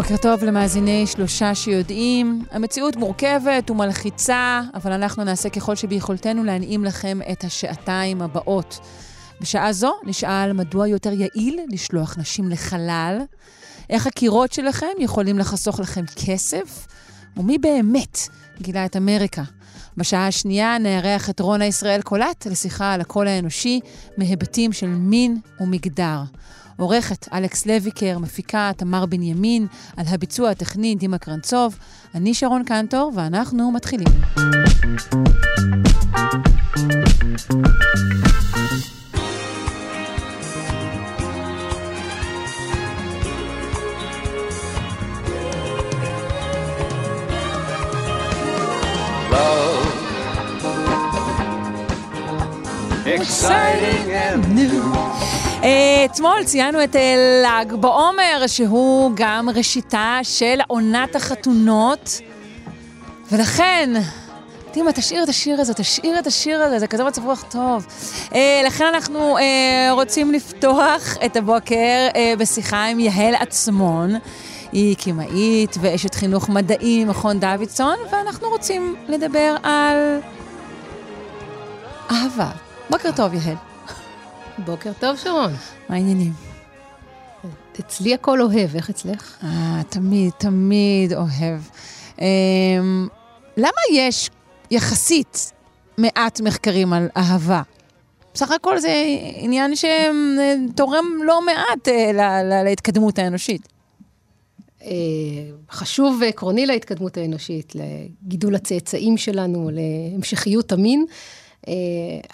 בוקר טוב למאזיני שלושה שיודעים. המציאות מורכבת ומלחיצה, אבל אנחנו נעשה ככל שביכולתנו להנעים לכם את השעתיים הבאות. בשעה זו נשאל מדוע יותר יעיל לשלוח נשים לחלל, איך הקירות שלכם יכולים לחסוך לכם כסף, ומי באמת גילה את אמריקה. בשעה השנייה נארח את רונה ישראל קולט לשיחה על הקול האנושי מהיבטים של מין ומגדר. עורכת אלכס לויקר, מפיקה תמר בנימין, על הביצוע הטכני דימה קרנצוב. אני שרון קנטור, ואנחנו מתחילים. exciting and new. אה, אתמול ציינו את ל"ג בעומר, שהוא גם ראשיתה של עונת החתונות, ולכן... דימה, תשאיר את השיר הזה, תשאיר את השיר הזה, זה כזה מצב רוח טוב. אה, לכן אנחנו אה, רוצים לפתוח את הבוקר אה, בשיחה עם יהל עצמון. היא קימאית ואשת חינוך מדעי ממכון דוידסון, ואנחנו רוצים לדבר על אהבה. בוקר טוב, יהל. בוקר טוב, שרון. מה העניינים? אצלי הכל אוהב, איך אצלך? אה, תמיד, תמיד אוהב. אה, למה יש יחסית מעט מחקרים על אהבה? בסך הכל זה עניין שתורם לא מעט אה, להתקדמות האנושית. אה, חשוב ועקרוני להתקדמות האנושית, לגידול הצאצאים שלנו, להמשכיות המין, אה,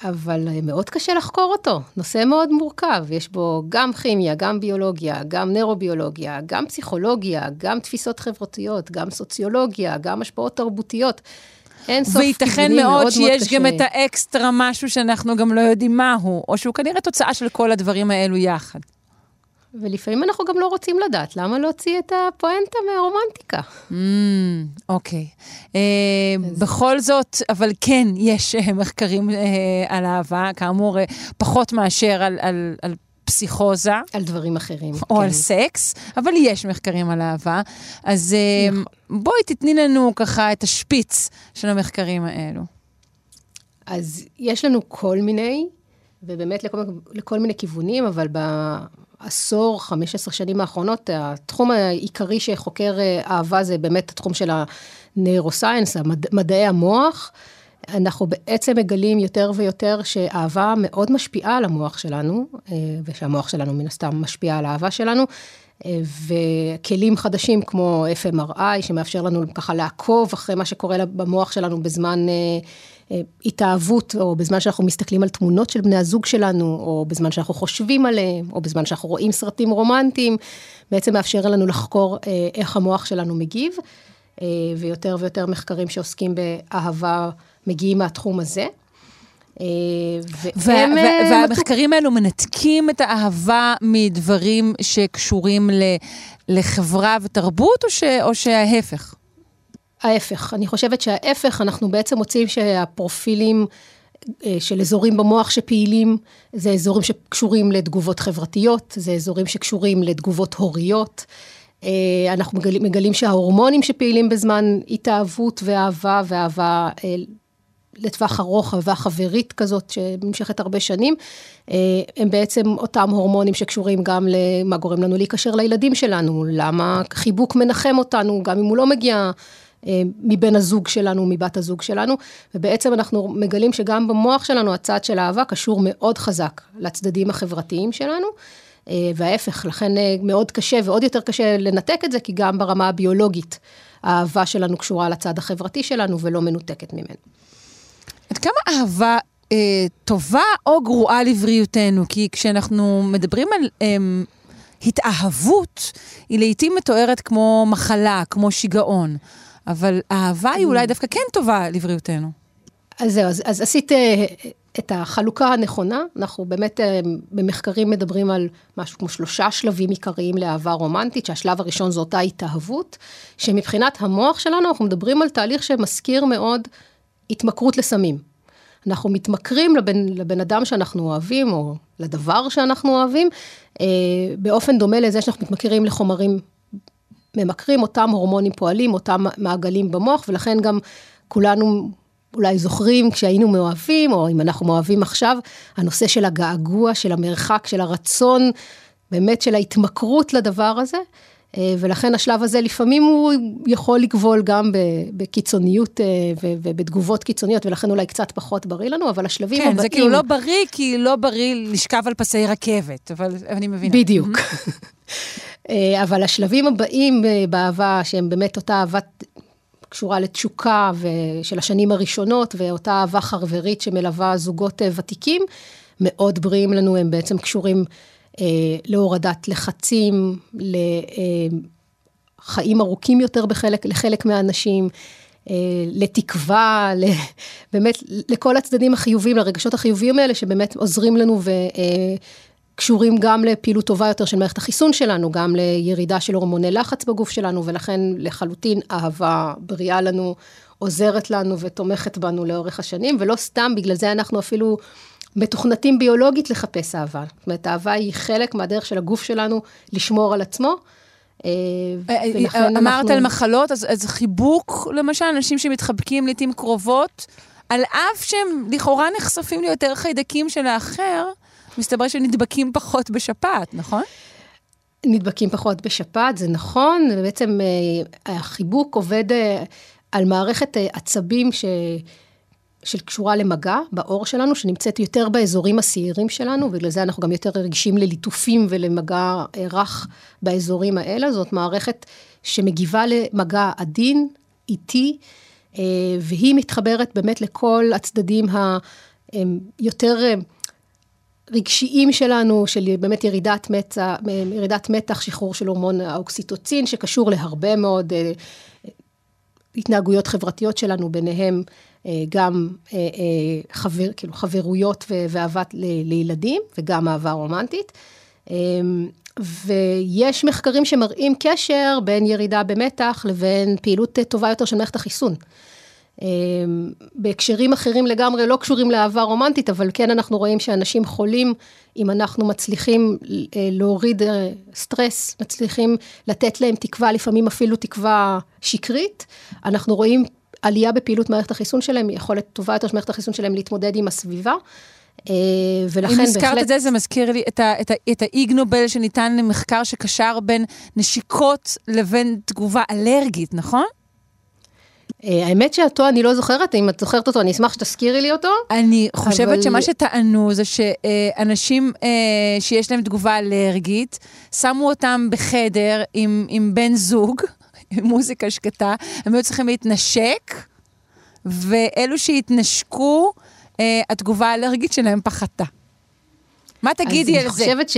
אבל מאוד קשה לחקור אותו. נושא מאוד מורכב, יש בו גם כימיה, גם ביולוגיה, גם נוירוביולוגיה, גם פסיכולוגיה, גם תפיסות חברתיות, גם סוציולוגיה, גם השפעות תרבותיות. אין סוף וייתכן כיוונים, מאוד מאוד שיש קשה. גם את האקסטרה משהו שאנחנו גם לא יודעים מהו, או שהוא כנראה תוצאה של כל הדברים האלו יחד. ולפעמים אנחנו גם לא רוצים לדעת, למה להוציא את הפואנטה מהרומנטיקה? Mm, אוקיי. אה, בכל זאת, אבל כן, יש אה, מחקרים אה, על אהבה, כאמור, פחות מאשר על, פסיכוזה. על דברים אחרים. או כן. על סקס, אבל יש מחקרים על אהבה. אז נכון. בואי תתני לנו ככה את השפיץ של המחקרים האלו. אז יש לנו כל מיני, ובאמת לכל, לכל מיני כיוונים, אבל בעשור, 15 שנים האחרונות, התחום העיקרי שחוקר אה, אהבה זה באמת התחום של הנוירוסיינס, מדעי המוח. אנחנו בעצם מגלים יותר ויותר שאהבה מאוד משפיעה על המוח שלנו, אה, ושהמוח שלנו מן הסתם משפיע על האהבה שלנו. אה, וכלים חדשים כמו FMRI, שמאפשר לנו ככה לעקוב אחרי מה שקורה במוח שלנו בזמן התאהבות, או בזמן שאנחנו מסתכלים על תמונות של בני הזוג שלנו, או בזמן שאנחנו חושבים עליהם, או בזמן שאנחנו רואים סרטים רומנטיים, בעצם מאפשר לנו לחקור איך המוח שלנו מגיב, ויותר ויותר מחקרים שעוסקים באהבה מגיעים מהתחום הזה. וה- והם, וה- אה, והמחקרים האלו מנתקים את האהבה מדברים שקשורים לחברה ותרבות, או, ש- או שההפך? ההפך, אני חושבת שההפך, אנחנו בעצם מוצאים שהפרופילים אה, של אזורים במוח שפעילים, זה אזורים שקשורים לתגובות חברתיות, זה אזורים שקשורים לתגובות הוריות. אה, אנחנו מגלים, מגלים שההורמונים שפעילים בזמן התאהבות ואהבה, ואהבה אה, לטווח ארוך, אהבה חברית כזאת שנמשכת הרבה שנים, הם בעצם אותם הורמונים שקשורים גם למה גורם לנו להיקשר לילדים שלנו, למה חיבוק מנחם אותנו, גם אם הוא לא מגיע מבן הזוג שלנו, מבת הזוג שלנו, ובעצם אנחנו מגלים שגם במוח שלנו הצד של האהבה קשור מאוד חזק לצדדים החברתיים שלנו. אה, וההפך, לכן אה, מאוד קשה ועוד יותר קשה לנתק את זה, כי גם ברמה הביולוגית, האהבה שלנו קשורה לצד החברתי שלנו ולא מנותקת ממנו. עד כמה אהבה אה, טובה או גרועה לבריאותנו? כי כשאנחנו מדברים על אה, התאהבות, היא לעיתים מתוארת כמו מחלה, כמו שיגעון. אבל אהבה היא אולי דווקא כן טובה לבריאותנו. אז זהו, אז, אז עשית אה, את החלוקה הנכונה, אנחנו באמת אה, במחקרים מדברים על משהו כמו שלושה שלבים עיקריים לאהבה רומנטית, שהשלב הראשון זו אותה התאהבות, שמבחינת המוח שלנו אנחנו מדברים על תהליך שמזכיר מאוד התמכרות לסמים. אנחנו מתמכרים לבן, לבן אדם שאנחנו אוהבים, או לדבר שאנחנו אוהבים, אה, באופן דומה לזה שאנחנו מתמכרים לחומרים ממכרים, אותם הורמונים פועלים, אותם מעגלים במוח, ולכן גם כולנו אולי זוכרים כשהיינו מאוהבים, או אם אנחנו מאוהבים עכשיו, הנושא של הגעגוע, של המרחק, של הרצון, באמת של ההתמכרות לדבר הזה. אה, ולכן השלב הזה לפעמים הוא יכול לגבול גם בקיצוניות אה, ובתגובות קיצוניות, ולכן אולי קצת פחות בריא לנו, אבל השלבים כן, הבאים... כן, זה כאילו לא בריא, כי לא בריא לשכב על פסי רכבת, אבל אני מבינה. בדיוק. אה, אבל השלבים הבאים באהבה, שהם באמת אותה אהבת קשורה לתשוקה של השנים הראשונות, ואותה אהבה חרברית שמלווה זוגות ותיקים, מאוד בריאים לנו, הם בעצם קשורים להורדת לחצים, לחיים ארוכים יותר בחלק, לחלק מהאנשים, אה, לתקווה, באמת לכל הצדדים החיוביים, לרגשות החיוביים האלה, שבאמת עוזרים לנו וקשורים גם לפעילות טובה יותר של מערכת החיסון שלנו, גם לירידה של הורמוני לחץ בגוף שלנו, ולכן לחלוטין אהבה בריאה לנו, עוזרת לנו ותומכת בנו לאורך השנים, ולא סתם, בגלל זה אנחנו אפילו... מתוכנתים ביולוגית לחפש אהבה. זאת אומרת, אהבה היא חלק מהדרך של הגוף שלנו לשמור על עצמו. אה, אה, אמרת אנחנו... על מחלות, אז, חיבוק, למשל, אנשים שמתחבקים לעיתים קרובות, על אף שהם לכאורה נחשפים ליותר חיידקים של האחר, מסתבר שנדבקים פחות בשפעת, נכון? נדבקים פחות בשפעת, זה נכון, ובעצם אה, החיבוק עובד על מערכת עצבים ש... של קשורה למגע בעור שלנו, שנמצאת יותר באזורים השעירים שלנו, ובגלל זה אנחנו גם יותר רגישים לליטופים ולמגע אה, רך באזורים האלה. זאת מערכת שמגיבה למגע עדין, איטי, אה, והיא מתחברת באמת לכל הצדדים היותר אה, רגשיים שלנו, של באמת ירידת מתח, ירידת מתח, שחרור של הורמון האוקסיטוצין, שקשור להרבה מאוד התנהגויות חברתיות שלנו, ביניהם גם אה, אה, חבר, כאילו חברויות ואהבת לילדים, וגם אהבה רומנטית. ויש מחקרים שמראים קשר בין ירידה במתח לבין פעילות טובה יותר של מערכת החיסון. בהקשרים אחרים לגמרי, לא קשורים לאהבה רומנטית, אבל כן אנחנו רואים שאנשים חולים, אם אנחנו מצליחים להוריד סטרס, מצליחים לתת להם תקווה, לפעמים אפילו תקווה שקרית, אנחנו רואים עלייה בפעילות מערכת החיסון שלהם, יכולת טובה יותר של מערכת החיסון שלהם להתמודד עם הסביבה. אה, ולכן בהחלט... אם הזכרת את זה, זה מזכיר לי את, ה, את, ה, את האיג נובל שניתן למחקר שקשר בין נשיקות לבין תגובה אלרגית, נכון? אה, האמת שאותו אני לא זוכרת, אם את זוכרת אותו, אני אשמח שתזכירי לי אותו. אני חושבת אבל... שמה שטענו זה שאנשים אה, שיש להם תגובה אלרגית, שמו אותם בחדר עם, עם בן זוג, מוזיקה שקטה, הם היו צריכים להתנשק, ואלו שהתנשקו, אה, התגובה האלרגית שלהם פחתה. מה תגידי על זה? אני חושבת ש...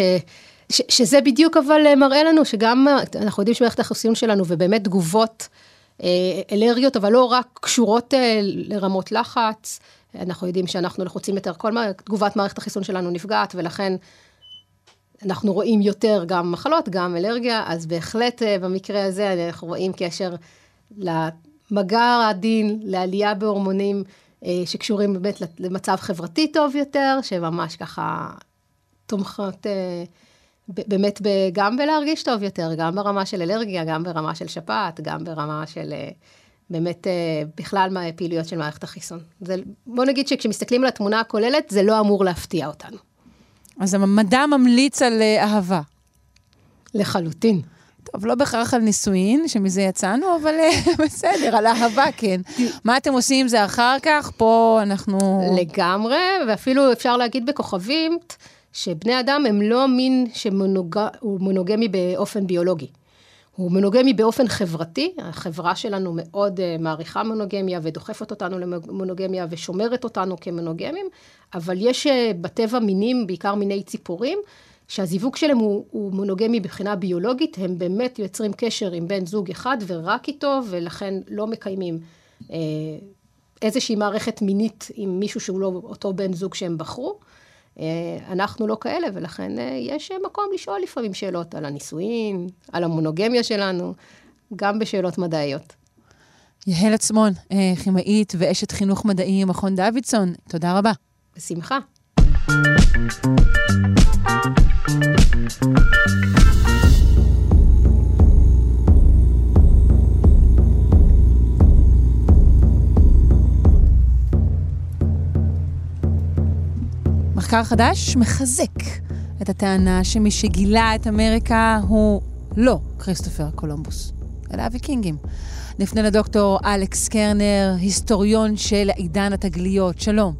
ש, שזה בדיוק אבל אה, מראה לנו שגם, אנחנו יודעים שמערכת החיסון שלנו, ובאמת תגובות אה, אלרגיות, אבל לא רק קשורות אה, לרמות לחץ, אנחנו יודעים שאנחנו לחוצים יותר, כל מה, תגובת מערכת החיסון שלנו נפגעת, ולכן אנחנו רואים יותר גם מחלות, גם אלרגיה, אז בהחלט אה, במקרה הזה אנחנו רואים קשר למגע העדין, לעלייה בהורמונים אה, שקשורים באמת למצב חברתי טוב יותר, שממש ככה תומכות אה, באמת גם בלהרגיש טוב יותר, גם ברמה של אלרגיה, גם ברמה של שפעת, גם ברמה של באמת בכלל מהפעילויות של מערכת החיסון. זה, בוא נגיד שכשמסתכלים על התמונה הכוללת, זה לא אמור להפתיע אותנו. אז המדע ממליץ על אה, אהבה. לחלוטין. טוב, לא בהכרח על נישואין, שמזה יצאנו, אבל אה, בסדר, על אהבה כן. מה אתם עושים עם זה אחר כך? פה אנחנו... לגמרי, ואפילו אפשר להגיד בכוכבים, שבני אדם הם לא מין שהוא מונוגמי באופן ביולוגי. הוא מונוגמי באופן חברתי, החברה שלנו מאוד uh, מעריכה מונוגמיה ודוחפת אותנו למונוגמיה ושומרת אותנו כמונוגמים, אבל יש uh, בטבע מינים, בעיקר מיני ציפורים, שהזיווג שלהם הוא, הוא מונוגמי מבחינה ביולוגית, הם באמת יוצרים קשר עם בן זוג אחד ורק איתו, ולכן לא מקיימים uh, איזושהי מערכת מינית עם מישהו שהוא לא אותו בן זוג שהם בחרו. אנחנו לא כאלה, ולכן יש מקום לשאול לפעמים שאלות על הנישואין, על המונוגמיה שלנו, גם בשאלות מדעיות. יהל עצמון, כימאית ואשת חינוך מדעי, מכון דוידסון, תודה רבה. בשמחה. מחקר חדש מחזק את הטענה שמי שגילה את אמריקה הוא לא כריסטופר קולומבוס, אלא הוויקינגים. נפנה לדוקטור אלכס קרנר, היסטוריון של עידן התגליות. שלום.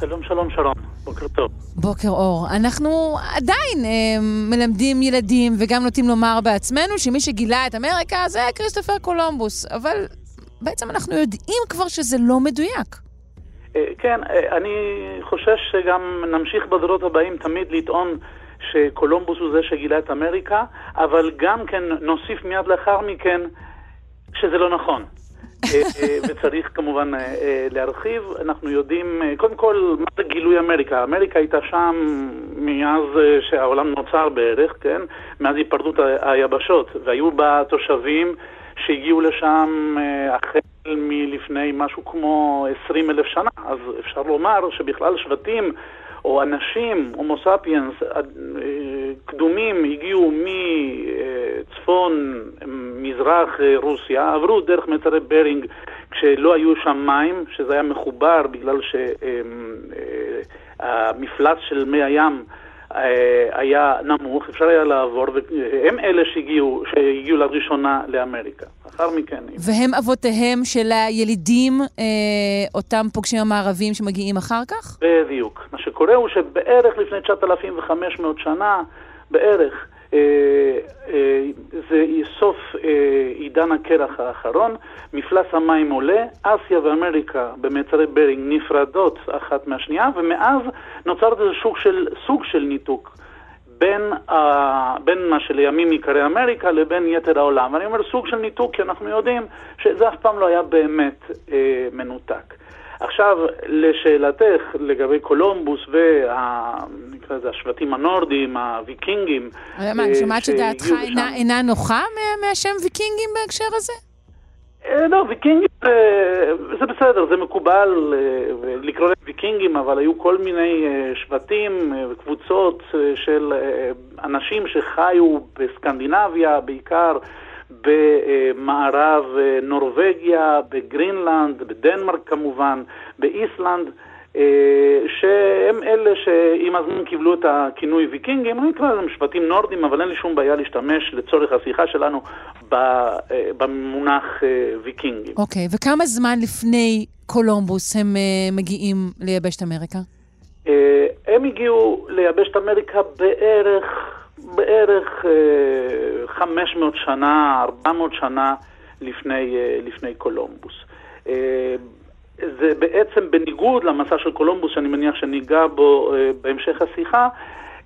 שלום, שלום, שלום. בוקר טוב. בוקר אור. אנחנו עדיין אה, מלמדים ילדים וגם נוטים לומר בעצמנו שמי שגילה את אמריקה זה כריסטופר קולומבוס, אבל בעצם אנחנו יודעים כבר שזה לא מדויק. אה, כן, אה, אני חושש שגם נמשיך בדורות הבאים תמיד לטעון שקולומבוס הוא זה שגילה את אמריקה, אבל גם כן נוסיף מיד לאחר מכן שזה לא נכון. אה, וצריך כמובן להרחיב. אנחנו יודעים, קודם כל, מה זה גילוי אמריקה? אמריקה הייתה שם מאז שהעולם נוצר בערך, כן? מאז היפרדות היבשות, והיו בה תושבים שהגיעו לשם אחרי מלפני משהו כמו 20 אלף שנה, אז אפשר לומר שבכלל שבטים או אנשים, הומו ספיאנס, אה, קדומים, הגיעו מצפון מזרח רוסיה, עברו דרך מצרי ברינג כשלא היו שם מים, שזה היה מחובר בגלל שהמפלס אה, של מי הים אה, היה נמוך, אפשר היה לעבור, והם אלה שהגיעו, שהגיעו לראשונה לאמריקה. לאחר מכן... והם אבותיהם של הילידים, אה, אותם פוגשים המערבים שמגיעים אחר כך? בדיוק. מה שקורה הוא שבערך לפני 9,500 שנה, בערך, אה, אה, זה סוף אה, עידן הקרח האחרון, מפלס המים עולה, אסיה ואמריקה במצרי ברינג נפרדות אחת מהשנייה, ומאז נוצר איזה סוג של, סוג של ניתוק. בין, uh, בין מה שלימים ייקרא אמריקה לבין יתר העולם. ואני אומר סוג של ניתוק, כי אנחנו יודעים שזה אף פעם לא היה באמת uh, מנותק. עכשיו, לשאלתך לגבי קולומבוס והשבטים הנורדים, הוויקינגים... מה, אני שומעת שדעתך אינה, אינה נוחה מהשם ויקינגים בהקשר הזה? לא, ויקים זה בסדר, זה מקובל לקרוא להם ויקינגים, אבל היו כל מיני שבטים וקבוצות של אנשים שחיו בסקנדינביה, בעיקר במערב נורבגיה, בגרינלנד, בדנמרק כמובן, באיסלנד. אה, שהם אלה שעם הזמן קיבלו את הכינוי ויקינגים, אני אקרא להם שבטים נורדים, אבל אין לי שום בעיה להשתמש לצורך השיחה שלנו אה, במונח אה, ויקינגים. אוקיי, okay, וכמה זמן לפני קולומבוס הם מגיעים ליבשת אמריקה? הם הגיעו ליבשת אמריקה בערך, בערך 500 שנה, 400 שנה לפני, לפני קולומבוס. זה בעצם בניגוד למסע של קולומבוס, שאני מניח שניגע בו אה, בהמשך השיחה,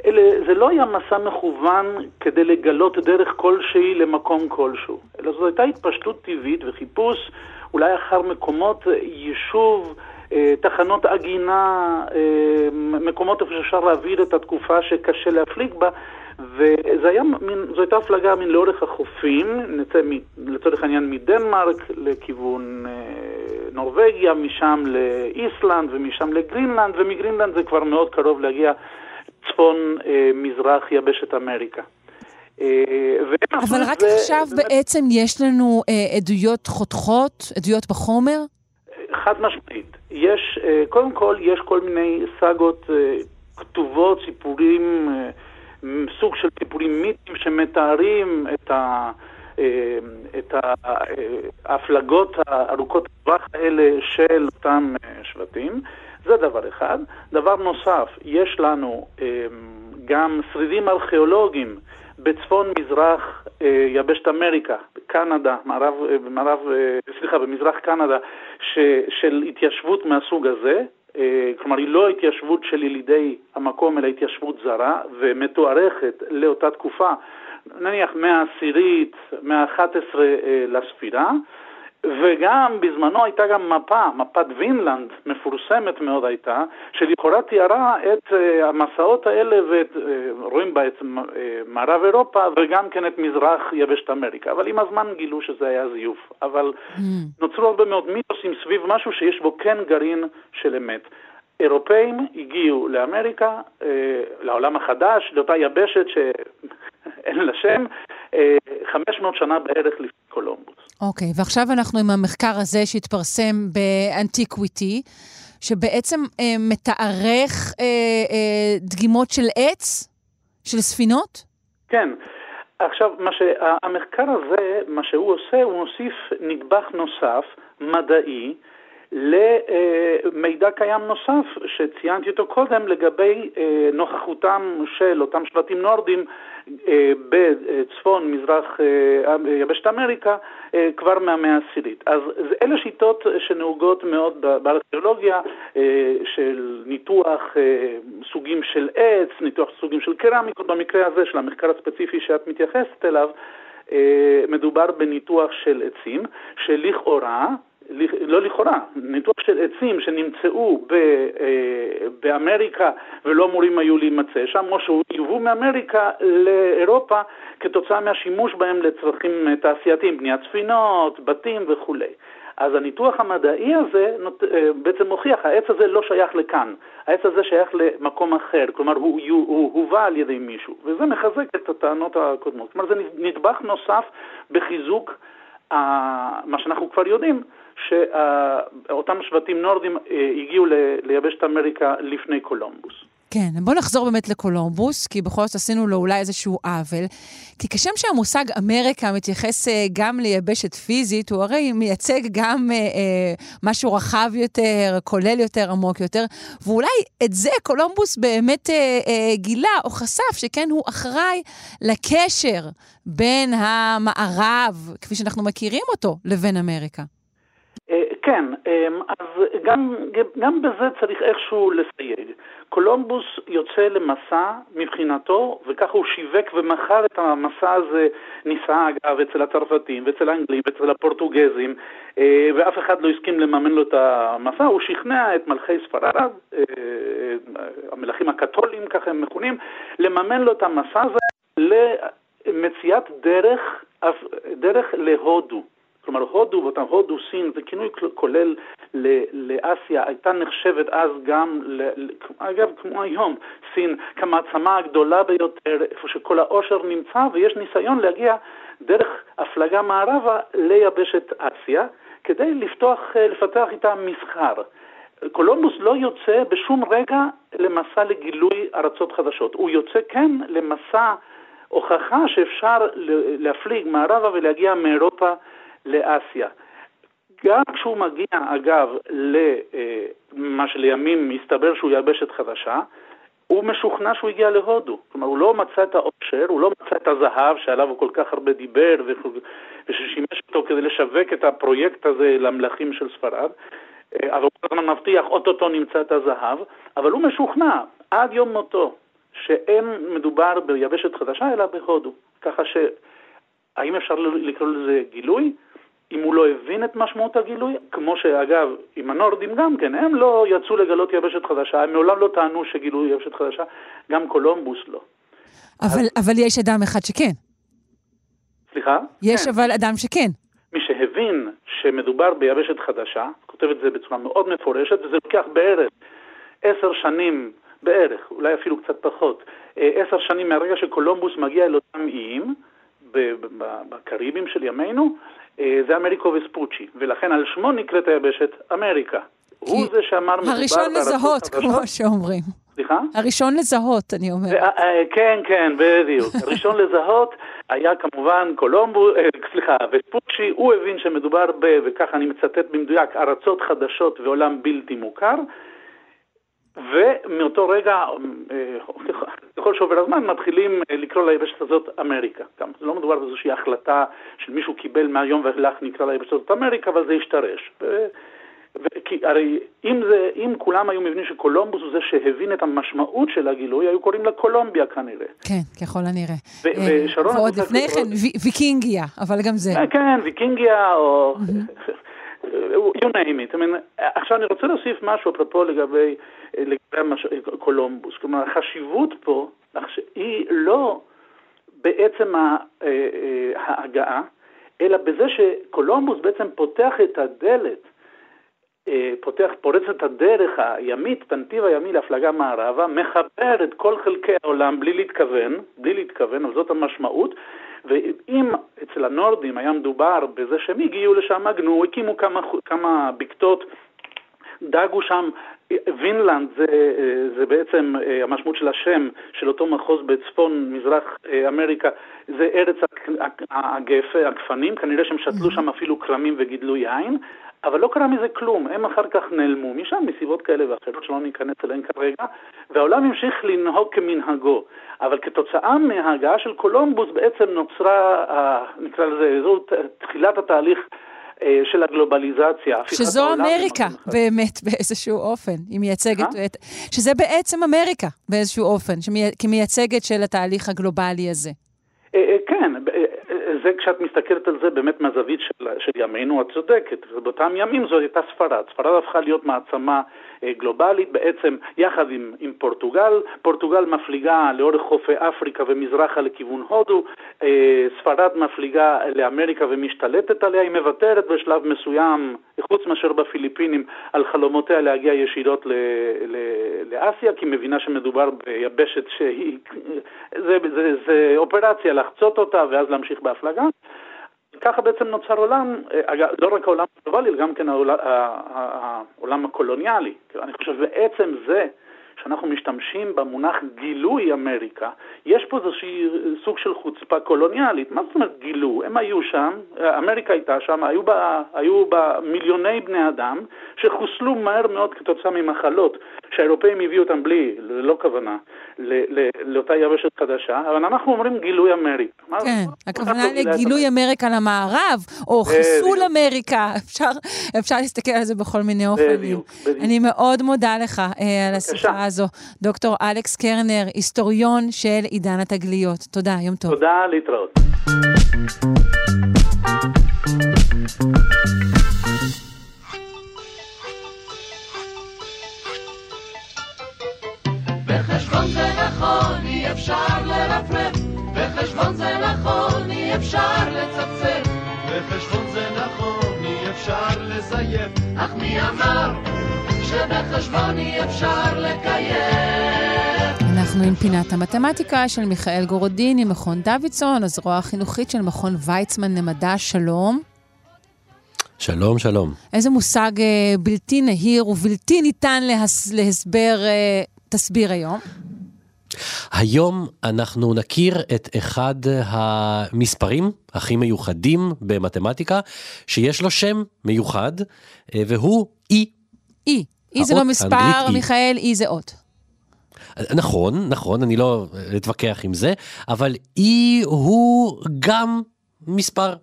אלה, זה לא היה מסע מכוון כדי לגלות דרך כלשהי למקום כלשהו, אלא זו הייתה התפשטות טבעית וחיפוש אולי אחר מקומות יישוב, אה, תחנות עגינה, אה, מקומות איפה שאפשר להעביר את התקופה שקשה להפליג בה, וזו הייתה הפלגה מן לאורך החופים, נצא מ, לצורך העניין מדנמרק לכיוון אה, נורבגיה, משם לאיסלנד ומשם לגרינלנד, ומגרינלנד זה כבר מאוד קרוב להגיע צפון אה, מזרח יבשת אמריקה. אה, אבל רק זה, עכשיו זה... בעצם יש לנו אה, עדויות חותכות, עדויות בחומר? חד משמעית. יש, אה, קודם כל, יש כל מיני סאגות אה, כתובות, סיפורים, אה, סוג של סיפורים מיתיים שמתארים את ה... אה, את ההפלגות הארוכות הטווח האלה של אותם אה, שבטים. זה דבר אחד. דבר נוסף, יש לנו אה, גם שרידים ארכיאולוגיים בצפון מזרח יבשת אמריקה, קנדה, מערב, מערב, סליחה, במזרח קנדה, ש, של התיישבות מהסוג הזה, כלומר היא לא התיישבות של ילידי המקום אלא התיישבות זרה ומתוארכת לאותה תקופה. נניח מהעשירית, מהאחת עשרה אה, לספירה, וגם בזמנו הייתה גם מפה, מפת וינלנד, מפורסמת מאוד הייתה, שלכאורה תיארה את uh, המסעות האלה, ורואים uh, בה את uh, מערב אירופה וגם כן את מזרח יבשת אמריקה, אבל עם הזמן גילו שזה היה זיוף. אבל mm. נוצרו הרבה מאוד מיתוסים סביב משהו שיש בו כן גרעין של אמת. אירופאים הגיעו לאמריקה, לעולם החדש, לאותה יבשת שאין לה שם, 500 שנה בערך לפני קולומבוס. אוקיי, okay, ועכשיו אנחנו עם המחקר הזה שהתפרסם באנטיקוויטי, שבעצם אה, מתארך אה, אה, דגימות של עץ, של ספינות? כן. עכשיו, מה שהמחקר הזה, מה שהוא עושה, הוא מוסיף נדבך נוסף, מדעי, למידע קיים נוסף שציינתי אותו קודם לגבי אה, נוכחותם של אותם שבטים נורדים אה, בצפון מזרח אה, יבשת אמריקה כבר מהמאה העשירית. אז אלה שיטות שנהוגות מאוד בארכיאולוגיה של ניתוח סוגים של עץ, ניתוח סוגים של קרמיקות, במקרה הזה של המחקר הספציפי שאת מתייחסת אליו מדובר בניתוח של עצים שלכאורה לא לכאורה, ניתוח של עצים שנמצאו ב, אה, באמריקה ולא אמורים היו להימצא שם, או שהובאו מאמריקה לאירופה כתוצאה מהשימוש בהם לצרכים אה, תעשייתיים, בניית ספינות, בתים וכולי. אז הניתוח המדעי הזה נות... אה, בעצם מוכיח, העץ הזה לא שייך לכאן, העץ הזה שייך למקום אחר, כלומר הוא, הוא, הוא הובא על ידי מישהו, וזה מחזק את הטענות הקודמות. כלומר זה נדבך נוסף בחיזוק מה שאנחנו כבר יודעים, שאותם שבטים נורדים אה, הגיעו ליבשת אמריקה לפני קולומבוס. כן, בואו נחזור באמת לקולומבוס, כי בכל זאת עשינו לו אולי איזשהו עוול. כי כשם שהמושג אמריקה מתייחס אה, גם ליבשת פיזית, הוא הרי מייצג גם אה, אה, משהו רחב יותר, כולל יותר, עמוק יותר, ואולי את זה קולומבוס באמת אה, אה, גילה או חשף, שכן הוא אחראי לקשר בין המערב, כפי שאנחנו מכירים אותו, לבין אמריקה. כן, אמ, אז גם, גם בזה צריך איכשהו לסייג. קולומבוס יוצא למסע מבחינתו, וככה הוא שיווק ומכר את המסע הזה, ניסה אגב אצל הצרפתים ואצל האנגלים ואצל הפורטוגזים, אה, ואף אחד לא הסכים לממן לו את המסע, הוא שכנע את מלכי ספרד, אה, המלכים הקתולים ככה הם מכונים, לממן לו את המסע הזה למציאת דרך, דרך להודו. כלומר, הודו, ואותם הודו, סין, זה כינוי כולל לאסיה, הייתה נחשבת אז גם, אגב, כמו היום, סין כמעצמה הגדולה ביותר, איפה שכל העושר נמצא, ויש ניסיון להגיע דרך הפלגה מערבה ליבשת אסיה, כדי לפתוח, לפתח איתה מסחר. קולומבוס לא יוצא בשום רגע למסע לגילוי ארצות חדשות, הוא יוצא כן למסע הוכחה שאפשר להפליג מערבה ולהגיע מאירופה לאסיה. גם כשהוא מגיע, אגב, למה אה, שלימים מסתבר שהוא יבשת חדשה, הוא משוכנע שהוא הגיע להודו. כלומר, הוא לא מצא את העושר, הוא לא מצא את הזהב שעליו הוא כל כך הרבה דיבר וששימש אותו כדי לשווק את הפרויקט הזה למלכים של ספרד, אה, אבל הוא כל הזמן מבטיח, אוטוטו נמצא את הזהב, אבל הוא משוכנע עד יום מותו שאין מדובר ביבשת חדשה אלא בהודו. ככה שהאם אפשר לקרוא לזה גילוי? אם הוא לא הבין את משמעות הגילוי, כמו שאגב, עם הנורדים גם כן, הם לא יצאו לגלות יבשת חדשה, הם מעולם לא טענו שגילו יבשת חדשה, גם קולומבוס לא. אבל, אז... אבל יש אדם אחד שכן. סליחה? יש כן. אבל אדם שכן. מי שהבין שמדובר ביבשת חדשה, כותב את זה בצורה מאוד מפורשת, וזה לוקח בערך עשר שנים, בערך, אולי אפילו קצת פחות, אה, עשר שנים מהרגע שקולומבוס מגיע אל אותם איים, בקריבים של ימינו, אה, זה אמריקו וספוצ'י, ולכן על שמו נקראת היבשת אמריקה. הוא זה שאמר מדובר הראשון לזהות, כמו שאומרים. סליחה? הראשון לזהות, אני אומרת. אה, כן, כן, בדיוק. הראשון לזהות היה כמובן קולומבו, אה, סליחה, וספוצ'י, הוא הבין שמדובר ב, וככה אני מצטט במדויק, ארצות חדשות ועולם בלתי מוכר. ומאותו רגע, ככל שעובר הזמן, מתחילים לקרוא ליבשת הזאת אמריקה. גם לא מדובר באיזושהי החלטה של מישהו קיבל מהיום ואילך נקרא ליבשת הזאת אמריקה, אבל זה השתרש. כי הרי אם, זה, אם כולם היו מבינים שקולומבוס הוא זה שהבין את המשמעות של הגילוי, היו קוראים לה קולומביה כנראה. כן, ככל הנראה. ושרון... ועוד לפני כן, ויקינגיה, אבל גם זה. כן, ויקינגיה, או... you name it. I mean, עכשיו אני רוצה להוסיף משהו אפרופו לגבי, לגבי המש... קולומבוס. כלומר, החשיבות פה היא לא בעצם ההגעה, אלא בזה שקולומבוס בעצם פותח את הדלת, פותח, פורץ את הדרך הימית, את הנתיב הימי להפלגה מערבה, מחבר את כל חלקי העולם בלי להתכוון, בלי להתכוון, אבל זאת המשמעות, ואם אצל הנורדים היה מדובר בזה שהם הגיעו לשם, עגנו, הקימו כמה, כמה בקתות, דאגו שם, וינלנד זה, זה בעצם המשמעות של השם של אותו מחוז בצפון מזרח אמריקה, זה ארץ הגפנים, כנראה שהם שתלו שם אפילו כרמים וגידלו יין, אבל לא קרה מזה כלום, הם אחר כך נעלמו משם מסיבות כאלה ואחרות שלא ניכנס אליהן כרגע, והעולם המשיך לנהוג כמנהגו. אבל כתוצאה מההגעה של קולומבוס בעצם נוצרה, נקרא לזה, זו תחילת התהליך של הגלובליזציה. שזו אמריקה באמת באיזשהו אופן, היא מייצגת, את, שזה בעצם אמריקה באיזשהו אופן, כמייצגת של התהליך הגלובלי הזה. כן, זה כשאת מסתכלת על זה באמת מהזווית של, של ימינו, את צודקת. באותם ימים זו הייתה ספרד. ספרד הפכה להיות מעצמה גלובלית בעצם יחד עם, עם פורטוגל. פורטוגל מפליגה לאורך חופי אפריקה ומזרחה לכיוון הודו. ספרד מפליגה לאמריקה ומשתלטת עליה. היא מוותרת בשלב מסוים, חוץ מאשר בפיליפינים, על חלומותיה להגיע ישירות ל, ל, לאסיה, כי היא מבינה שמדובר ביבשת שהיא... זה, זה, זה אופרציה לחצות אותה ואז להמשיך בהפלגה. ככה בעצם נוצר עולם, לא רק העולם הגלובלי, אלא גם כן העולם, העולם הקולוניאלי. אני חושב בעצם זה שאנחנו משתמשים במונח גילוי אמריקה, יש פה איזושהי סוג של חוצפה קולוניאלית. מה זאת אומרת גילו? הם היו שם, אמריקה הייתה שם, היו בה, היו בה מיליוני בני אדם שחוסלו מהר מאוד כתוצאה ממחלות שהאירופאים הביאו אותם בלי, ללא כוונה, לאותה יבשת חדשה, אבל אנחנו אומרים גילוי אמריקה. כן, הכוונה לגילוי אמריקה למערב, או חיסול אמריקה, אפשר, להסתכל על זה בכל מיני אופנים. אני מאוד מודה לך על השיחה הזו. דוקטור אלכס קרנר, היסטוריון של עידן התגליות. תודה, יום טוב. תודה, להתראות. בחשבון זה נכון, אי אפשר לרפרף, בחשבון זה נכון, אי אפשר לצפצף, בחשבון זה נכון, אי אפשר לזייף, אך מי אמר שבחשבון אי אפשר לקיים? אנחנו עם פינת המתמטיקה של מיכאל גורודין עם מכון דוידסון, הזרוע החינוכית של מכון ויצמן למדע, שלום. שלום, שלום. איזה מושג אה, בלתי נהיר ובלתי ניתן להס, להסבר אה, תסביר היום. היום אנחנו נכיר את אחד המספרים הכי מיוחדים במתמטיקה, שיש לו שם מיוחד, והוא E. E. E זה לא מספר, מיכאל, E זה אות. נכון, נכון, אני לא אתווכח עם זה, אבל E הוא גם מספר.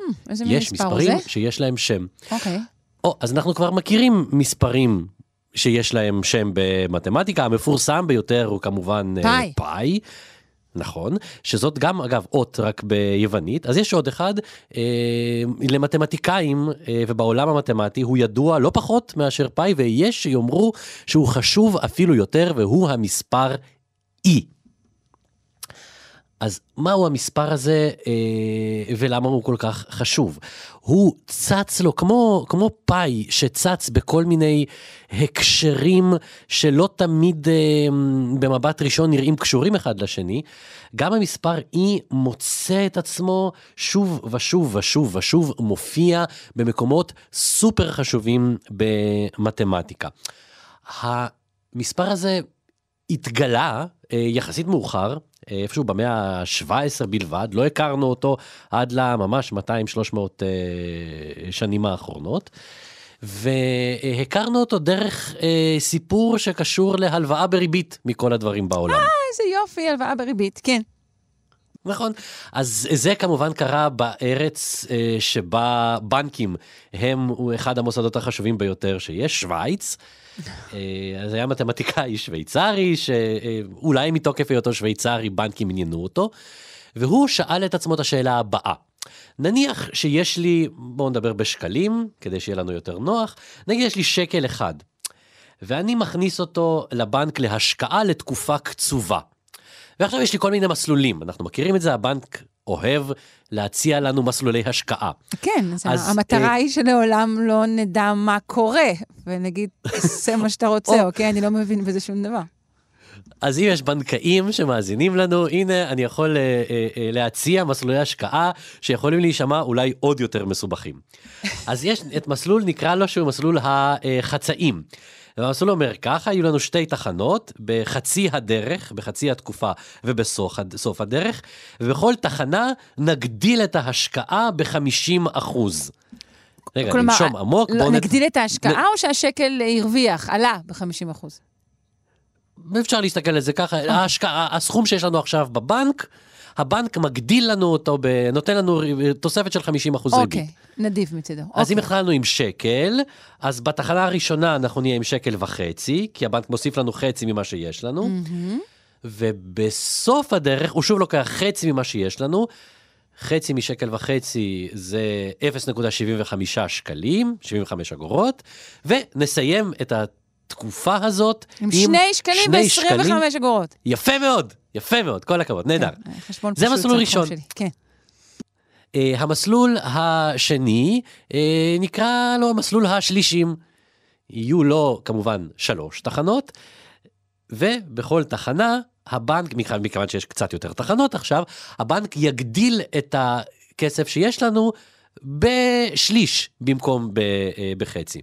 Hmm, איזה מין יש מספר מספרים הוא זה? שיש להם שם. אוקיי. או, אז אנחנו כבר מכירים מספרים שיש להם שם במתמטיקה, המפורסם ביותר הוא כמובן אה, פאי. פאי. נכון, שזאת גם אגב אות רק ביוונית, אז יש עוד אחד אה, למתמטיקאים אה, ובעולם המתמטי הוא ידוע לא פחות מאשר פאי ויש שיאמרו שהוא חשוב אפילו יותר והוא המספר E. אז מהו המספר הזה אה, ולמה הוא כל כך חשוב? הוא צץ לו כמו, כמו פאי שצץ בכל מיני הקשרים שלא תמיד אה, במבט ראשון נראים קשורים אחד לשני. גם המספר E מוצא את עצמו שוב ושוב ושוב ושוב מופיע במקומות סופר חשובים במתמטיקה. המספר הזה התגלה אה, יחסית מאוחר, איפשהו במאה ה-17 בלבד, לא הכרנו אותו עד לממש 200-300 שנים האחרונות. והכרנו אותו דרך אה, סיפור שקשור להלוואה בריבית מכל הדברים בעולם. אה, איזה יופי, הלוואה בריבית, כן. נכון. אז זה כמובן קרה בארץ אה, שבה בנקים הם אחד המוסדות החשובים ביותר שיש, שווייץ. אה, אז היה מתמטיקאי שוויצרי, שאולי מתוקף היותו שוויצרי בנקים עניינו אותו, והוא שאל את עצמו את השאלה הבאה. נניח שיש לי, בואו נדבר בשקלים, כדי שיהיה לנו יותר נוח, נגיד יש לי שקל אחד, ואני מכניס אותו לבנק להשקעה לתקופה קצובה. ועכשיו יש לי כל מיני מסלולים, אנחנו מכירים את זה, הבנק אוהב להציע לנו מסלולי השקעה. כן, אז המטרה אה... היא שלעולם לא נדע מה קורה, ונגיד, עושה מה שאתה רוצה, אוקיי? אני לא מבין בזה שום דבר. אז אם יש בנקאים שמאזינים לנו, הנה, אני יכול uh, uh, uh, להציע מסלולי השקעה שיכולים להישמע אולי עוד יותר מסובכים. אז יש את מסלול, נקרא לו שהוא מסלול החצאים. והמסלול אומר ככה, יהיו לנו שתי תחנות בחצי הדרך, בחצי התקופה ובסוף הדרך, ובכל תחנה נגדיל את ההשקעה ב-50 אחוז. רגע, כלומר, ננשום עמוק. לא, נגדיל נ... את ההשקעה נ... או שהשקל הרוויח, עלה ב-50 אחוז? אפשר להסתכל על זה ככה. ההשקעה, הסכום שיש לנו עכשיו בבנק, הבנק מגדיל לנו אותו, נותן לנו תוספת של 50 אחוז okay. ריבית. אוקיי, נדיב מצידו. אז okay. אם אוקיי. התחלנו עם שקל, אז בתחנה הראשונה אנחנו נהיה עם שקל וחצי, כי הבנק מוסיף לנו חצי ממה שיש לנו, mm-hmm. ובסוף הדרך הוא שוב לוקח חצי ממה שיש לנו, חצי משקל וחצי זה 0.75 שקלים, 75 אגורות, ונסיים את התקופה הזאת עם, עם שני שקלים ו-25 אגורות. יפה מאוד, יפה מאוד, כל הכבוד, נהדר. כן, זה מסלול ראשון. שלי, כן. Uh, המסלול השני uh, נקרא לו מסלול השלישים. יהיו לו כמובן שלוש תחנות, ובכל תחנה הבנק, מכיוון שיש קצת יותר תחנות עכשיו, הבנק יגדיל את הכסף שיש לנו בשליש במקום ב, uh, בחצי.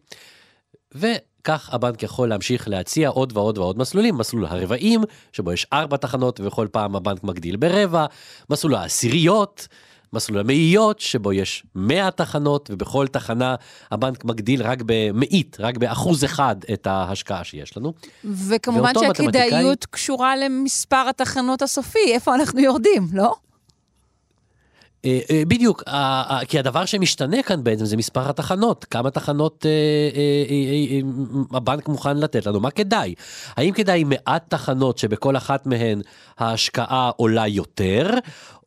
כך הבנק יכול להמשיך להציע עוד ועוד ועוד מסלולים, מסלול הרבעים, שבו יש ארבע תחנות ובכל פעם הבנק מגדיל ברבע, מסלול העשיריות, מסלול המאיות, שבו יש 100 תחנות, ובכל תחנה הבנק מגדיל רק במאית, רק באחוז אחד את ההשקעה שיש לנו. וכמובן שהכדאיות מתמטיקאי... קשורה למספר התחנות הסופי, איפה אנחנו יורדים, לא? אה, אה, בדיוק, כי הדבר שמשתנה כאן בעצם זה מספר התחנות, כמה תחנות אה, הבנק מוכן לתת לנו, מה כדאי? האם כדאי מעט תחנות שבכל אחת מהן ההשקעה עולה יותר,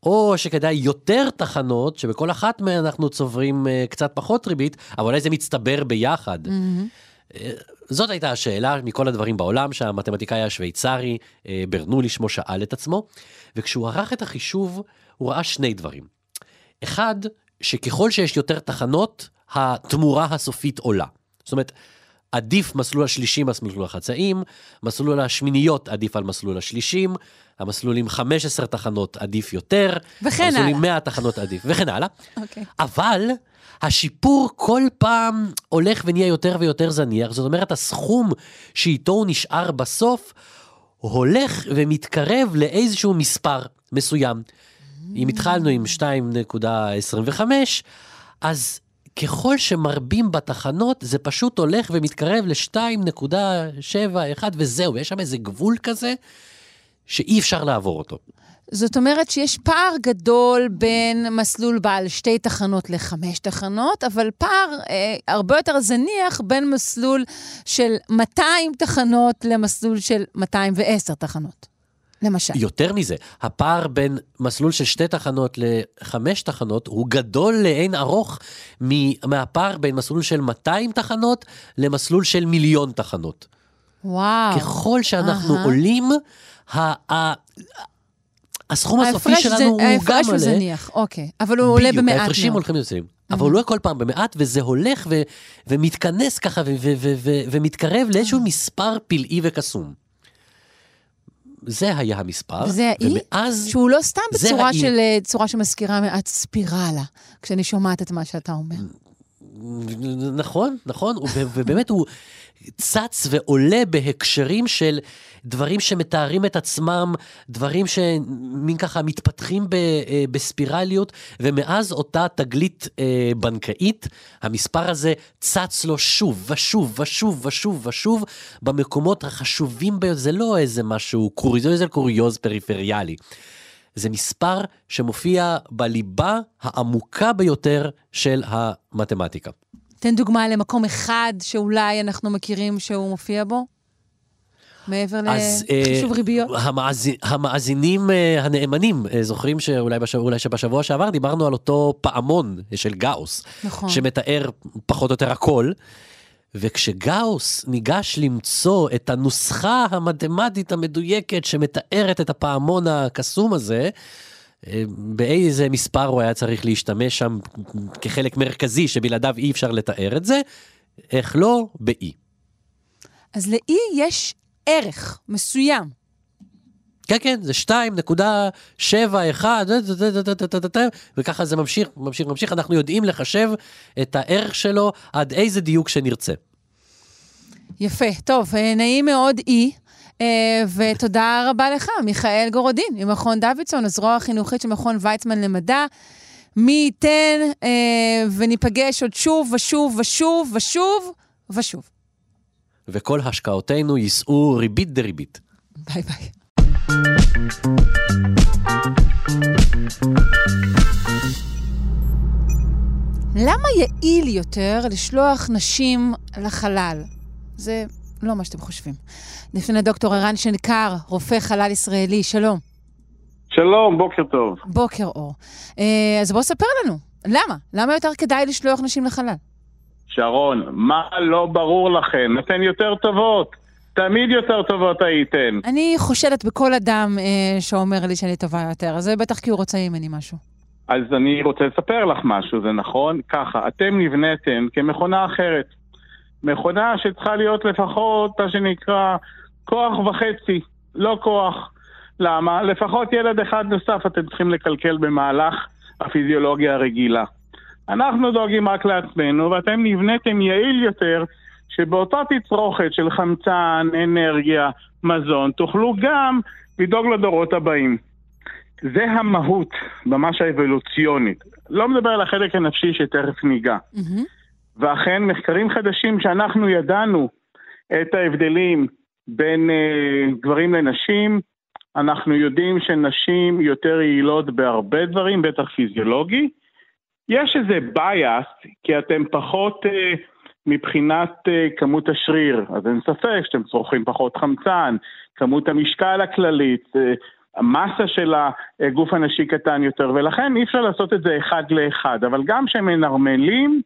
או שכדאי יותר תחנות שבכל אחת מהן אנחנו צוברים קצת פחות ריבית, אבל אולי זה מצטבר ביחד. Mm-hmm. זאת הייתה השאלה מכל הדברים בעולם שהמתמטיקאי השוויצרי ברנולי שמו שאל את עצמו, וכשהוא ערך את החישוב הוא ראה שני דברים. אחד, שככל שיש יותר תחנות, התמורה הסופית עולה. זאת אומרת, עדיף מסלול השלישים על מסלול החצאים, מסלול השמיניות עדיף על מסלול השלישים, המסלול עם 15 תחנות עדיף יותר, וכן הלאה. המסלול עם 100 תחנות עדיף, וכן הלאה. Okay. אוקיי. אבל השיפור כל פעם הולך ונהיה יותר ויותר זניח, זאת אומרת, הסכום שאיתו הוא נשאר בסוף, הולך ומתקרב לאיזשהו מספר מסוים. אם התחלנו עם 2.25, אז ככל שמרבים בתחנות, זה פשוט הולך ומתקרב ל-2.71 וזהו, יש שם איזה גבול כזה שאי אפשר לעבור אותו. זאת אומרת שיש פער גדול בין מסלול בעל שתי תחנות לחמש תחנות, אבל פער אה, הרבה יותר זניח בין מסלול של 200 תחנות למסלול של 210 תחנות. למשל. יותר מזה, הפער בין מסלול של שתי תחנות לחמש תחנות הוא גדול לאין ארוך מהפער בין מסלול של 200 תחנות למסלול של מיליון תחנות. וואו. ככל שאנחנו uh-huh. עולים, ה- ה- הסכום הסופי שלנו זה, הוא גם עולה. ההפרש הוא זניח, אוקיי. אבל הוא עולה במעט מאוד. ההפרשים הולכים ויוצאים. אבל הוא לא כל פעם במעט, וזה הולך ו- ומתכנס ככה ו- ו- ו- ומתקרב לאיזשהו מספר פלאי וקסום. זה היה המספר. וזה האי? ומאז... שהוא לא סתם בצורה של, אה, צורה שמזכירה מעט ספירלה, כשאני שומעת את מה שאתה אומר. נכון, נכון, ובאמת הוא צץ ועולה בהקשרים של דברים שמתארים את עצמם, דברים שמין ככה מתפתחים ב, אה, בספירליות, ומאז אותה תגלית אה, בנקאית, המספר הזה צץ לו שוב ושוב ושוב ושוב ושוב במקומות החשובים ביותר, זה לא איזה משהו קוריוז, זה איזה קוריוז פריפריאלי. זה מספר שמופיע בליבה העמוקה ביותר של המתמטיקה. תן דוגמה למקום אחד שאולי אנחנו מכירים שהוא מופיע בו? מעבר לחישוב ריביות? המאזינים uh, הנאמנים uh, זוכרים שאולי בשבוע, אולי שבשבוע שעבר דיברנו על אותו פעמון של גאוס, נכון. שמתאר פחות או יותר הכל. וכשגאוס ניגש למצוא את הנוסחה המתמטית המדויקת שמתארת את הפעמון הקסום הזה, באיזה מספר הוא היה צריך להשתמש שם כחלק מרכזי שבלעדיו אי אפשר לתאר את זה, איך לא? באי. אז לאי יש ערך מסוים. כן, כן, זה 2.71, וככה זה ממשיך, ממשיך, ממשיך. אנחנו יודעים לחשב את הערך שלו עד איזה דיוק שנרצה. יפה. טוב, נעים מאוד אי. ותודה רבה לך, מיכאל גורודין, ממכון דוידסון, הזרוע החינוכית של מכון ויצמן למדע. מי ייתן וניפגש עוד שוב ושוב ושוב ושוב ושוב. וכל השקעותינו יישאו ריבית דריבית. ביי ביי. למה יעיל יותר לשלוח נשים לחלל? זה לא מה שאתם חושבים. נפנה לדוקטור ערן שנקר, רופא חלל ישראלי, שלום. שלום, בוקר טוב. בוקר אור. אז בוא ספר לנו, למה? למה יותר כדאי לשלוח נשים לחלל? שרון, מה לא ברור לכם? אתן יותר טובות. תמיד יותר טובות הייתן. אני חושדת בכל אדם אה, שאומר לי שאני טובה יותר, אז זה בטח כי הוא רוצה ממני משהו. אז אני רוצה לספר לך משהו, זה נכון? ככה, אתם נבניתם כמכונה אחרת. מכונה שצריכה להיות לפחות, מה שנקרא, כוח וחצי, לא כוח. למה? לפחות ילד אחד נוסף אתם צריכים לקלקל במהלך הפיזיולוגיה הרגילה. אנחנו דואגים רק לעצמנו, ואתם נבניתם יעיל יותר, שבאותה תצרוכת של חמצן, אנרגיה, מזון, תוכלו גם לדאוג לדורות הבאים. זה המהות, ממש האבולוציונית. לא מדבר על החלק הנפשי שתכף ניגע. Mm-hmm. ואכן, מחקרים חדשים שאנחנו ידענו את ההבדלים בין uh, גברים לנשים, אנחנו יודעים שנשים יותר יעילות בהרבה דברים, בטח פיזיולוגי. יש איזה bias, כי אתם פחות uh, מבחינת uh, כמות השריר, אז אין ספק שאתם צורכים פחות חמצן, כמות המשקל הכללית, uh, המסה של הגוף הנשי קטן יותר, ולכן אי אפשר לעשות את זה אחד לאחד, אבל גם כשמנרמלים,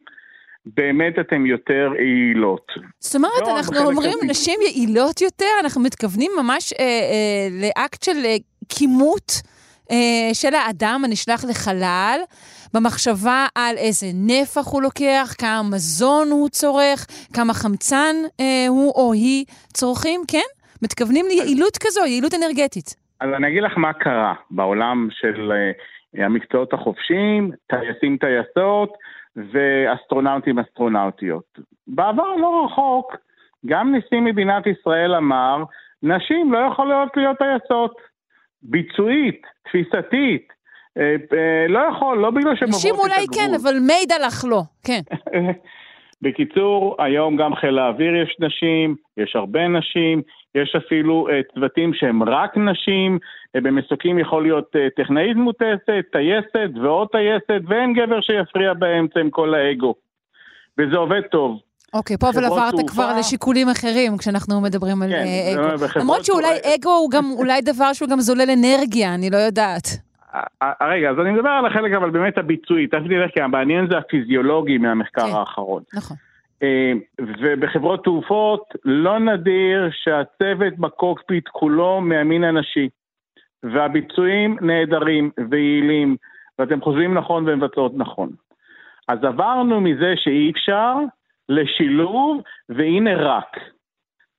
באמת אתן יותר יעילות. זאת אומרת, לא, אנחנו אומרים כזה. נשים יעילות יותר, אנחנו מתכוונים ממש אה, אה, לאקט של אה, כימות אה, של האדם הנשלח לחלל, במחשבה על איזה נפח הוא לוקח, כמה מזון הוא צורך, כמה חמצן אה, הוא או היא צורכים, כן? מתכוונים ליעילות כזו, יעילות אנרגטית. אז אני אגיד לך מה קרה בעולם של uh, המקצועות החופשיים, טייסים טייסות ואסטרונאוטים אסטרונאוטיות. בעבר לא רחוק, גם נשיא מדינת ישראל אמר, נשים לא יכולות להיות טייסות. ביצועית, תפיסתית, אה, אה, לא יכול, לא בגלל שהן עוברות את הגבול. נשים אולי כן, אבל מידע לך לא, כן. בקיצור, היום גם חיל האוויר יש נשים, יש הרבה נשים, יש אפילו uh, צוותים שהם רק נשים, uh, במסוקים יכול להיות uh, טכנאית מוטסת, טייסת ועוד טייסת, ואין גבר שיפריע באמצע עם כל האגו. וזה עובד טוב. אוקיי, פה אבל עברת תעופה... כבר לשיקולים אחרים כשאנחנו מדברים על כן, אגו. למרות שאולי אגו הוא גם אולי דבר שהוא גם זולל אנרגיה, אני לא יודעת. רגע, אז אני מדבר על החלק אבל באמת הביצועי, תכף נלך כי המעניין זה הפיזיולוגי מהמחקר כן, האחרון. נכון. אה, ובחברות תעופות לא נדיר שהצוות בקוקפיט כולו מהמין הנשי. והביצועים נהדרים ויעילים, ואתם חושבים נכון ומבצעות נכון. אז עברנו מזה שאי אפשר לשילוב, והנה רק.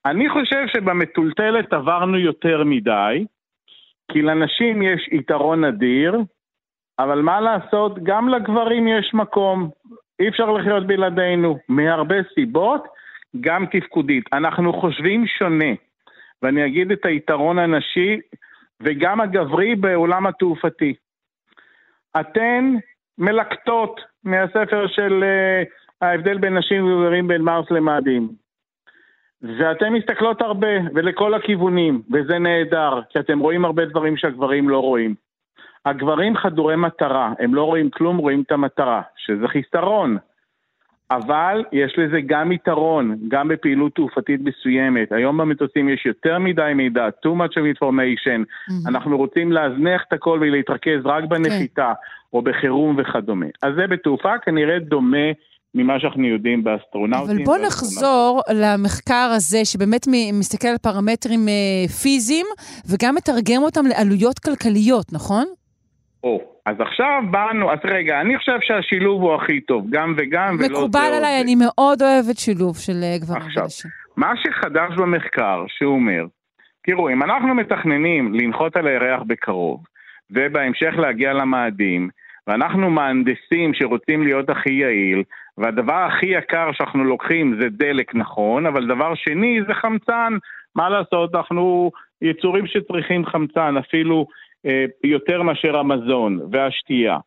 אני חושב שבמטולטלת עברנו יותר מדי, כי לנשים יש יתרון אדיר, אבל מה לעשות, גם לגברים יש מקום. אי אפשר לחיות בלעדינו, מהרבה סיבות, גם תפקודית. אנחנו חושבים שונה, ואני אגיד את היתרון הנשי וגם הגברי בעולם התעופתי. אתן מלקטות מהספר של uh, ההבדל בין נשים וגברים בין מרס למאדים. ואתן מסתכלות הרבה, ולכל הכיוונים, וזה נהדר, כי אתם רואים הרבה דברים שהגברים לא רואים. הגברים חדורי מטרה, הם לא רואים כלום, רואים את המטרה, שזה חיסרון. אבל יש לזה גם יתרון, גם בפעילות תעופתית מסוימת. היום במטוסים יש יותר מדי מידע, too much of information. Mm-hmm. אנחנו רוצים להזנח את הכל ולהתרכז רק בנחיתה okay. או בחירום וכדומה. אז זה בתעופה כנראה דומה ממה שאנחנו יודעים באסטרונאוטים. אבל בוא נחזור למחקר הזה, שבאמת מסתכל על פרמטרים אה, פיזיים, וגם מתרגם אותם לעלויות כלכליות, נכון? או, אז עכשיו באנו, אז רגע, אני חושב שהשילוב הוא הכי טוב, גם וגם ולא מקובל עליי, אני מאוד אוהבת שילוב של אה, גברים עכשיו, מה שחדש במחקר, שהוא אומר, תראו, אם אנחנו מתכננים לנחות על הירח בקרוב, ובהמשך להגיע למאדים, ואנחנו מהנדסים שרוצים להיות הכי יעיל, והדבר הכי יקר שאנחנו לוקחים זה דלק נכון, אבל דבר שני זה חמצן. מה לעשות, אנחנו יצורים שצריכים חמצן, אפילו יותר מאשר המזון והשתייה.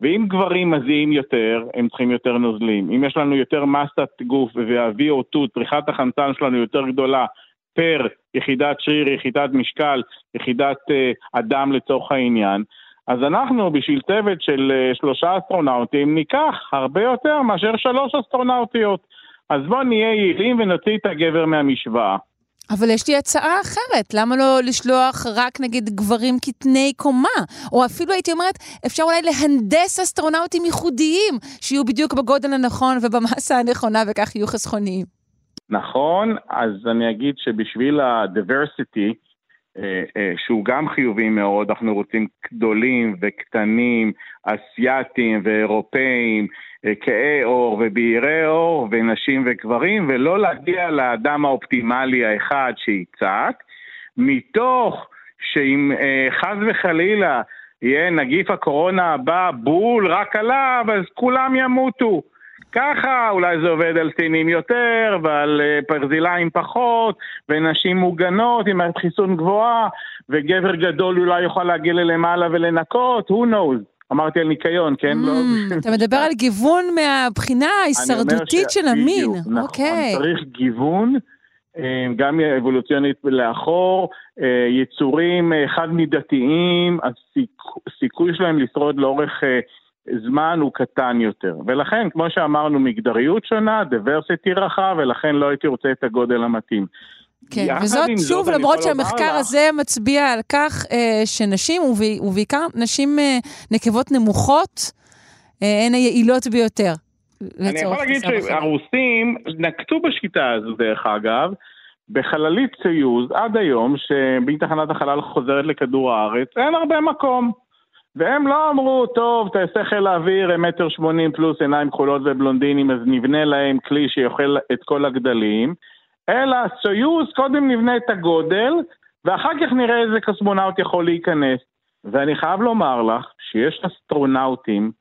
ואם גברים מזיעים יותר, הם צריכים יותר נוזלים. אם יש לנו יותר מסת גוף וה-VO2, צריכת החמצן שלנו יותר גדולה פר יחידת שריר, יחידת משקל, יחידת אה, אדם לצורך העניין, אז אנחנו בשביל צוות של אה, שלושה אסטרונאוטים ניקח הרבה יותר מאשר שלוש אסטרונאוטיות. אז בואו נהיה יעילים ונוציא את הגבר מהמשוואה. אבל יש לי הצעה אחרת, למה לא לשלוח רק נגיד גברים קטני קומה? או אפילו הייתי אומרת, אפשר אולי להנדס אסטרונאוטים ייחודיים, שיהיו בדיוק בגודל הנכון ובמסה הנכונה וכך יהיו חסכוניים. נכון, אז אני אגיד שבשביל ה-diversity, שהוא גם חיובי מאוד, אנחנו רוצים גדולים וקטנים, אסייתים ואירופאים, אה, כהי עור ובהירי עור ונשים וגברים, ולא להגיע לאדם האופטימלי האחד שיצעק, מתוך שאם חס וחלילה יהיה נגיף הקורונה הבא בול רק עליו, אז כולם ימותו. ככה אולי זה עובד על סינים יותר ועל אה, פרזילאים פחות ונשים מוגנות עם מערכת חיסון גבוהה וגבר גדול אולי יוכל להגיע ללמעלה ולנקות, who knows. אמרתי על ניקיון, כן? לא. Mm, אתה מדבר על גיוון מהבחינה ההישרדותית של המין. נכון, אוקיי. צריך גיוון. אה, גם אבולוציונית לאחור, אה, יצורים חד-מידתיים, הסיכוי שלהם לשרוד לאורך זמן הוא קטן יותר. ולכן, כמו שאמרנו, מגדריות שונה, diversity רחב, ולכן לא הייתי רוצה את הגודל המתאים. כן, וזאת שוב, זאת, למרות שהמחקר הזה מצביע על כך אה, שנשים, ובעיקר נשים אה, נקבות נמוכות, אה, הן היעילות ביותר. אני יכול להגיד שהרוסים נקטו בשיטה הזו, דרך אגב, בחללית ציוז עד היום, שבתחנת החלל חוזרת לכדור הארץ, אין הרבה מקום. והם לא אמרו, טוב, טייסי חיל האוויר הם מטר שמונים פלוס עיניים כחולות ובלונדינים, אז נבנה להם כלי שיאכל את כל הגדלים, אלא סויוז, קודם נבנה את הגודל, ואחר כך נראה איזה קוסמונאוט יכול להיכנס. ואני חייב לומר לך שיש אסטרונאוטים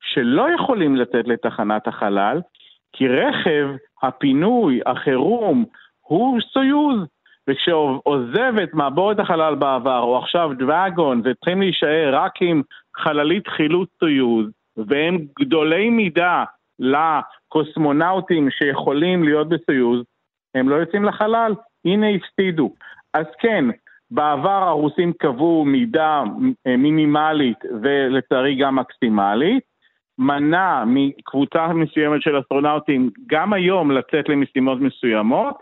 שלא יכולים לצאת לתחנת החלל, כי רכב הפינוי, החירום, הוא סויוז. וכשעוזב את מעבורת החלל בעבר, או עכשיו דרגון, וצריכים להישאר רק עם חללית חילוץ סויוז, והם גדולי מידה לקוסמונאוטים שיכולים להיות בסויוז, הם לא יוצאים לחלל. הנה הפסידו. אז כן, בעבר הרוסים קבעו מידה מינימלית ולצערי גם מקסימלית, מנע מקבוצה מסוימת של אסטרונאוטים גם היום לצאת למשימות מסוימות,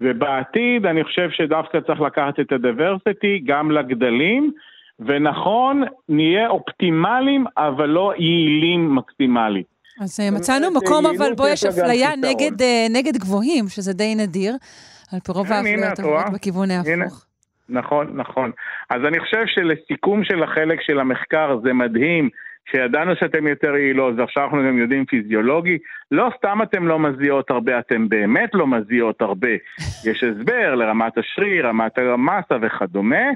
ובעתיד אני חושב שדווקא צריך לקחת את הדברסיטי גם לגדלים, ונכון, נהיה אופטימליים, אבל לא יעילים מקסימלית. אז אה, מצאנו מקום, אבל בו יש אפליה נגד, אה, נגד גבוהים, שזה די נדיר. על פי רוב האפליות עוברות בכיוון ההפוך. נכון, נכון. אז אני חושב שלסיכום של החלק של המחקר זה מדהים שידענו שאתם יותר יעילות, ועכשיו אנחנו גם יודעים פיזיולוגי, לא סתם אתם לא מזיעות הרבה, אתם באמת לא מזיעות הרבה. יש הסבר לרמת השריר, רמת המסה וכדומה.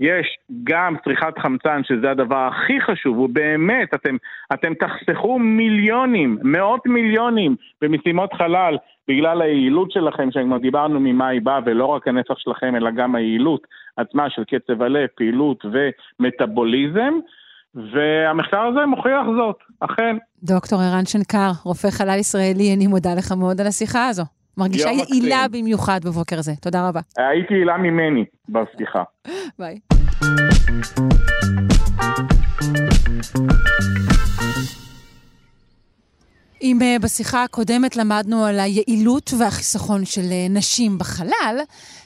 יש גם צריכת חמצן, שזה הדבר הכי חשוב, ובאמת, אתם, אתם תחסכו מיליונים, מאות מיליונים במשימות חלל בגלל היעילות שלכם, שכבר דיברנו ממה היא באה, ולא רק הנפח שלכם, אלא גם היעילות עצמה של קצב הלב, פעילות ומטאבוליזם. והמחקר הזה מוכיח זאת, אכן. דוקטור ערן שנקר, רופא חלל ישראלי, אני מודה לך מאוד על השיחה הזו. מרגישה יעילה במיוחד בבוקר זה. תודה רבה. הייתי יעילה ממני בשיחה. ביי. אם אה, בשיחה הקודמת למדנו על היעילות והחיסכון של אה, נשים בחלל,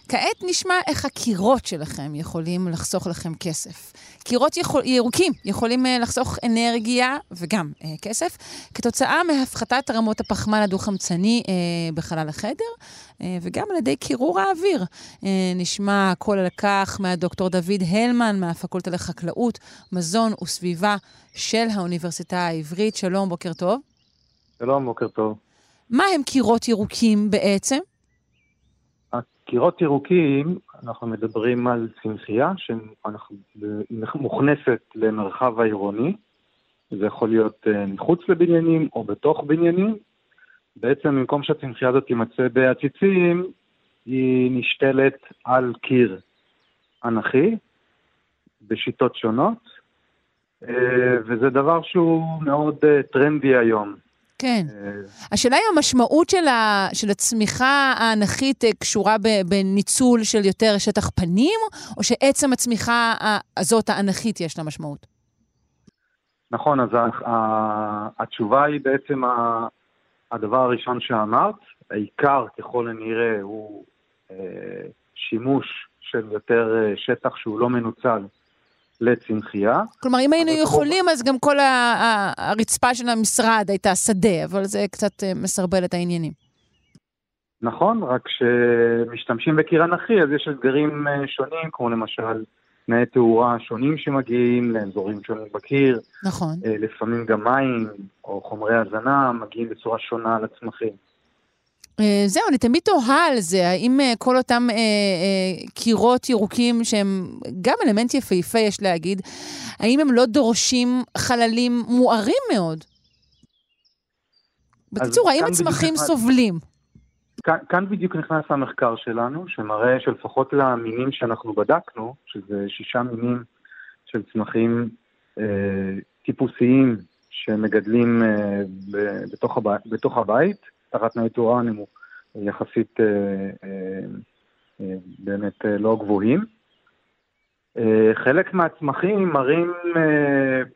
כעת נשמע איך הקירות שלכם יכולים לחסוך לכם כסף. קירות יכול, ירוקים יכולים אה, לחסוך אנרגיה וגם אה, כסף כתוצאה מהפחתת רמות הפחמן הדו-חמצני אה, בחלל החדר אה, וגם על ידי קירור האוויר. אה, נשמע הכל על כך מהדוקטור דוד הלמן מהפקולטה לחקלאות, מזון וסביבה של האוניברסיטה העברית. שלום, בוקר טוב. שלום, בוקר טוב. מה הם קירות ירוקים בעצם? קירות ירוקים, אנחנו מדברים על צמחייה שמוכנסת למרחב העירוני, זה יכול להיות אה, מחוץ לבניינים או בתוך בניינים. בעצם במקום שהצמחייה הזאת תימצא בעציצים, היא נשתלת על קיר אנכי, בשיטות שונות, אה, וזה דבר שהוא מאוד אה, טרנדי היום. כן. השאלה אם המשמעות של, ה, של הצמיחה האנכית אה, קשורה בניצול של יותר שטח פנים, או שעצם הצמיחה הזאת האנכית יש לה משמעות? נכון, אז התשובה היא בעצם הדבר הראשון שאמרת. העיקר ככל הנראה הוא אה, שימוש של יותר אה, שטח שהוא לא מנוצל לצמחייה. כלומר, אם היינו יכולים, אז גם כל הרצפה של המשרד הייתה שדה, אבל זה קצת אה, מסרבל את העניינים. נכון, רק כשמשתמשים בקיר אנכי, אז יש אתגרים אה, שונים, כמו למשל תנאי תאורה שונים שמגיעים לאזורים שונים בקיר. נכון. אה, לפעמים גם מים או חומרי הזנה מגיעים בצורה שונה לצמחים. אה, זהו, אני תמיד תוהה על זה, האם אה, כל אותם אה, אה, קירות ירוקים שהם גם אלמנט יפהפה, יש להגיד, האם הם לא דורשים חללים מוארים מאוד? בקיצור, האם הצמחים נכנס... סובלים? כאן, כאן בדיוק נכנס המחקר שלנו, שמראה שלפחות למינים שאנחנו בדקנו, שזה שישה מינים של צמחים אה, טיפוסיים שמגדלים אה, בתוך, הבית, בתוך הבית, תחת תנאי תאורה נמוך, יחסית אה, אה, אה, באמת לא גבוהים. חלק מהצמחים מראים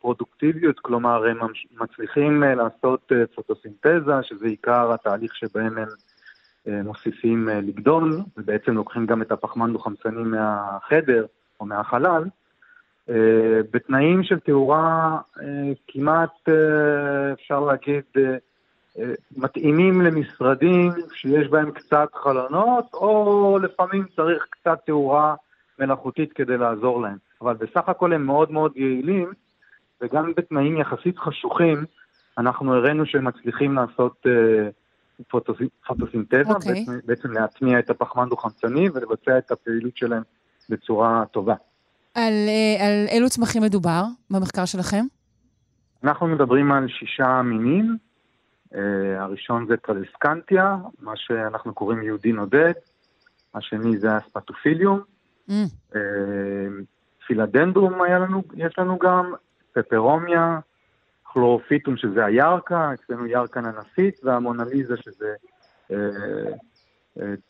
פרודוקטיביות, כלומר הם מצליחים לעשות פוטוסינתזה, שזה עיקר התהליך שבהם הם מוסיפים לגדול, ובעצם לוקחים גם את הפחמן דו-חמצני מהחדר או מהחלל. בתנאים של תאורה כמעט, אפשר להגיד, מתאימים למשרדים שיש בהם קצת חלונות, או לפעמים צריך קצת תאורה מלאכותית כדי לעזור להם. אבל בסך הכל הם מאוד מאוד יעילים, וגם בתנאים יחסית חשוכים, אנחנו הראינו שהם מצליחים לעשות uh, פוטוס... פוטוסינתזה, okay. אוקיי. בעצם, בעצם להטמיע את הפחמן דו-חמצני ולבצע את הפעילות שלהם בצורה טובה. על, uh, על אילו צמחים מדובר במחקר שלכם? אנחנו מדברים על שישה מינים, הראשון זה טרדסקנטיה, מה שאנחנו קוראים יהודי נודד, השני זה אספטופיליום, mm. uh, פילדנדרום היה לנו, יש לנו גם, פפרומיה, כלורופיטום שזה הירקה, אצלנו ירקה ננסית, והמונליזה שזה uh,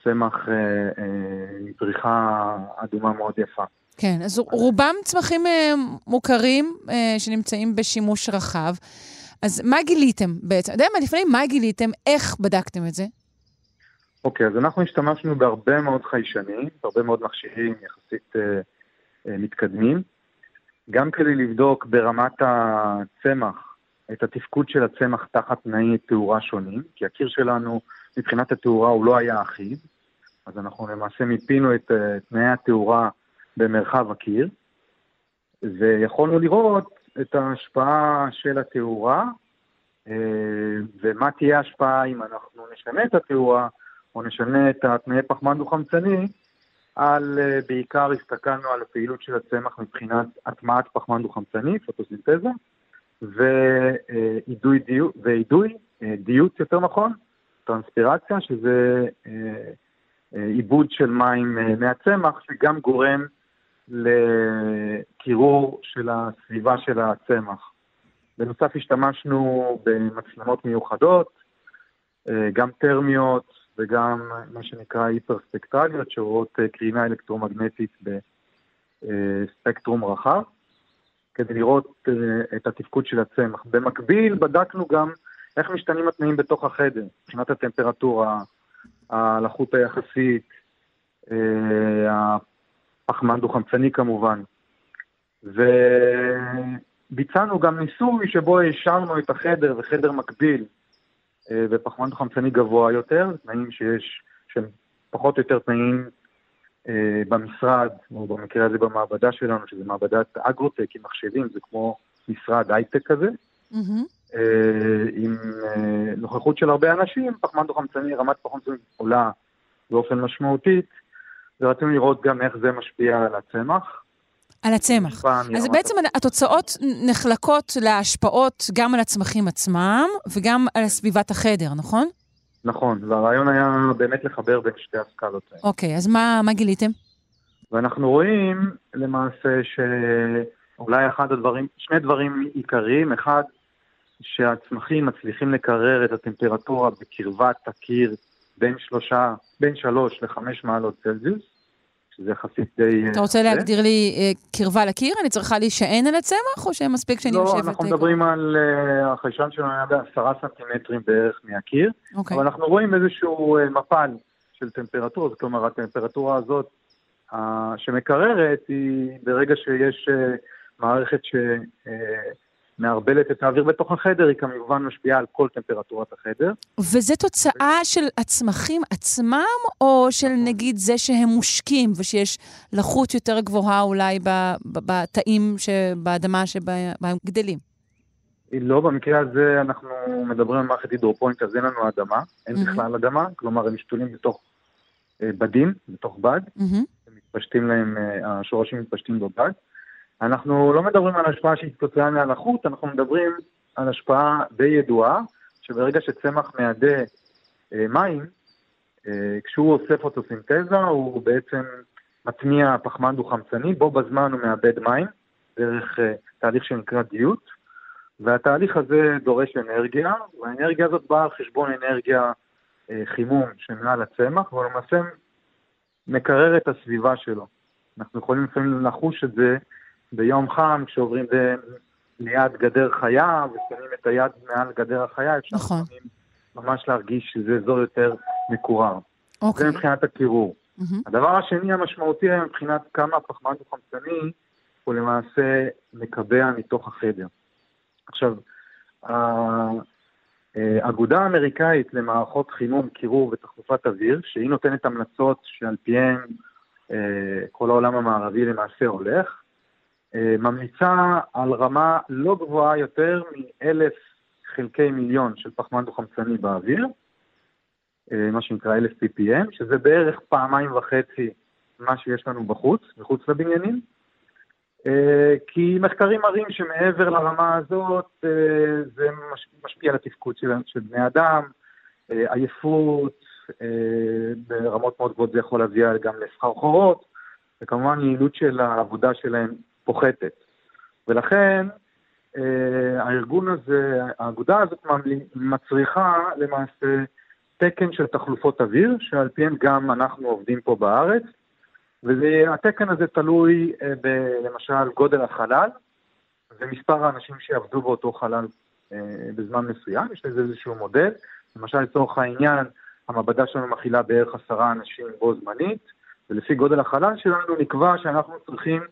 צמח uh, uh, פריחה אדומה מאוד יפה. כן, אז רובם צמחים מוכרים שנמצאים בשימוש רחב. אז מה גיליתם בעצם? אתה יודע מה, לפני מה גיליתם? איך בדקתם את זה? אוקיי, okay, אז אנחנו השתמשנו בהרבה מאוד חיישנים, בהרבה מאוד מכשירים יחסית אה, אה, מתקדמים, גם כדי לבדוק ברמת הצמח, את התפקוד של הצמח תחת תנאי תאורה שונים, כי הקיר שלנו מבחינת התאורה הוא לא היה אחיד, אז אנחנו למעשה מיפינו את uh, תנאי התאורה במרחב הקיר, ויכולנו לראות את ההשפעה של התאורה, אה, ומה תהיה ההשפעה אם אנחנו נשנה את התאורה, או נשנה את התנאי פחמן דו-חמצני, על, אה, בעיקר הסתכלנו על הפעילות של הצמח מבחינת הטמעת פחמן דו-חמצני, פוטוסינתזה, ואידוי, דיו, ואידוי, אה, דיוט יותר נכון, טרנספירציה, שזה עיבוד של מים מהצמח, שגם גורם לקירור של הסביבה של הצמח. בנוסף השתמשנו במצלמות מיוחדות, אה, גם טרמיות וגם מה שנקרא היפרספקטרליות, שרואות אה, קרינה אלקטרומגנטית אה, ספקטרום רחב, כדי לראות אה, את התפקוד של הצמח. במקביל בדקנו גם איך משתנים התנאים בתוך החדר, מבחינת הטמפרטורה, הלחות היחסית, אה, הפחמן דו-חמצני כמובן. וביצענו גם ניסוי שבו השארנו את החדר וחדר מקביל אה, בפחמן דו-חמצני גבוה יותר, תנאים שיש, שהם פחות או יותר תנאים אה, במשרד, או במקרה הזה במעבדה שלנו, שזה מעבדת אגרוטק עם מחשבים, זה כמו משרד הייטק כזה. Mm-hmm. עם נוכחות של הרבה אנשים, פחמן דו-חמצני, רמת פחמן דו-חמצני עולה באופן משמעותית, ורצינו לראות גם איך זה משפיע על הצמח. על הצמח. אז בעצם התוצאות נחלקות להשפעות גם על הצמחים עצמם וגם על סביבת החדר, נכון? נכון, והרעיון היה באמת לחבר בין שתי הסקלות האלה. אוקיי, אז מה, מה גיליתם? ואנחנו רואים למעשה שאולי אחד הדברים, שני דברים עיקריים, אחד, שהצמחים מצליחים לקרר את הטמפרטורה בקרבת הקיר בין שלושה, בין שלוש לחמש מעלות צלזיוס, שזה יחסית די... אתה רוצה להגדיר לי אה, קרבה לקיר? אני צריכה להישען על הצמח, או שמספיק שאני לא, יושבת... לא, אנחנו מדברים על... Uh, החיישן שלנו היה בעשרה סנטימטרים בערך מהקיר, אוקיי. אבל אנחנו רואים איזשהו מפל של טמפרטורה, זאת אומרת, הטמפרטורה הזאת שמקררת היא ברגע שיש מערכת ש... מערבלת את האוויר בתוך החדר, היא כמובן משפיעה על כל טמפרטורת החדר. וזה תוצאה של הצמחים עצמם, או של נגיד זה שהם מושקים ושיש לחות יותר גבוהה אולי בתאים, באדמה שבה הם גדלים? לא, במקרה הזה אנחנו מדברים על מערכת הידרופונית, אז אין לנו אדמה, אין mm-hmm. בכלל אדמה, כלומר הם משתולים בתוך אה, בדים, בתוך בד, mm-hmm. מתפשטים להם, אה, השורשים מתפשטים בבד. אנחנו לא מדברים על השפעה שהיא כתוצאה מהלחות, אנחנו מדברים על השפעה די ידועה, שברגע שצמח מאדה אה, מים, אה, כשהוא עושה פוטוסינתזה, הוא בעצם מטמיע פחמן דו-חמצני, בו בזמן הוא מאבד מים, דרך אה, תהליך שנקרא דיות, והתהליך הזה דורש אנרגיה, והאנרגיה הזאת באה על חשבון אנרגיה אה, חימום שמעל הצמח, והוא למעשה מקרר את הסביבה שלו. אנחנו יכולים לפעמים לחוש את זה ביום חם, כשעוברים ליד גדר חיה ושמים את היד מעל גדר החיה, אפשר נכון. ממש להרגיש שזה אזור יותר מקורר. אוקיי. זה מבחינת הקירור. Mm-hmm. הדבר השני המשמעותי מבחינת כמה הפחמן דו-חמצני הוא למעשה מקבע מתוך החדר. עכשיו, האגודה האמריקאית למערכות חימום, קירור ותחלופת אוויר, שהיא נותנת המלצות שעל פיהן אה, כל העולם המערבי למעשה הולך, אה, ממליצה על רמה לא גבוהה יותר מאלף חלקי מיליון של פחמן דו-חמצני באוויר, אה, מה שנקרא אלף ppm, שזה בערך פעמיים וחצי מה שיש לנו בחוץ, מחוץ לבניינים. אה, כי מחקרים מראים שמעבר לרמה הזאת זה משפיע על התפקוד של, של בני אדם, עייפות, ברמות מאוד גבוהות זה יכול להביא גם לסחרחורות, וכמובן יעילות של העבודה שלהם פוחתת. ולכן אה, הארגון הזה, האגודה הזאת מצריכה למעשה תקן של תחלופות אוויר, שעל פיהן גם אנחנו עובדים פה בארץ, והתקן הזה תלוי אה, ב, למשל גודל החלל ומספר האנשים שיעבדו באותו חלל אה, בזמן מסוים, יש לזה איזשהו מודל, למשל לצורך העניין המעבדה שלנו מכילה בערך עשרה אנשים בו זמנית, ולפי גודל החלל שלנו נקבע שאנחנו צריכים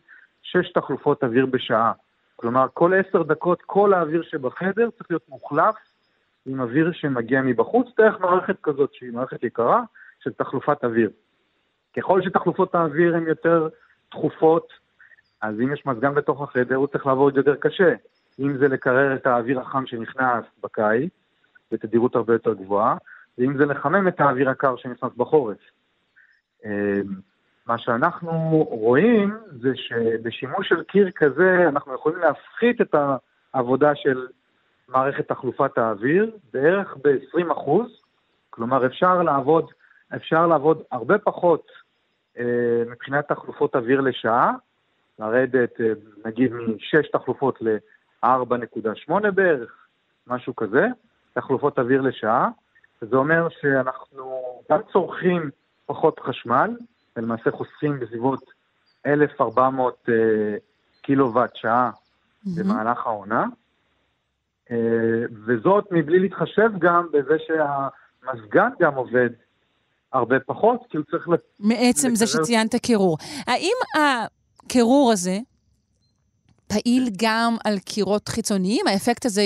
שש תחלופות אוויר בשעה. כלומר, כל עשר דקות כל האוויר שבחדר צריך להיות מוחלף עם אוויר שמגיע מבחוץ, דרך מערכת כזאת שהיא מערכת יקרה של תחלופת אוויר. ככל שתחלופות האוויר הן יותר תכופות, אז אם יש מזגן בתוך החדר, הוא צריך לעבוד יותר קשה. אם זה לקרר את האוויר החם שנכנס בקיץ, בתדירות הרבה יותר גבוהה, ואם זה לחמם את האוויר הקר שנכנס בחורף. מה שאנחנו רואים זה שבשימוש של קיר כזה אנחנו יכולים להפחית את העבודה של מערכת תחלופת האוויר בערך ב-20. אחוז, כלומר אפשר לעבוד, אפשר לעבוד הרבה פחות אה, מבחינת תחלופות אוויר לשעה, לרדת אה, נגיד מ-6 תחלופות ל-4.8 בערך, משהו כזה, תחלופות אוויר לשעה, וזה אומר שאנחנו גם צורכים פחות חשמל, ולמעשה חוסכים בסביבות 1,400 קילוואט שעה במהלך העונה, וזאת מבלי להתחשב גם בזה שהמזגן גם עובד הרבה פחות, כי הוא צריך... מעצם זה שציינת קירור. האם הקירור הזה פעיל גם על קירות חיצוניים? האפקט הזה,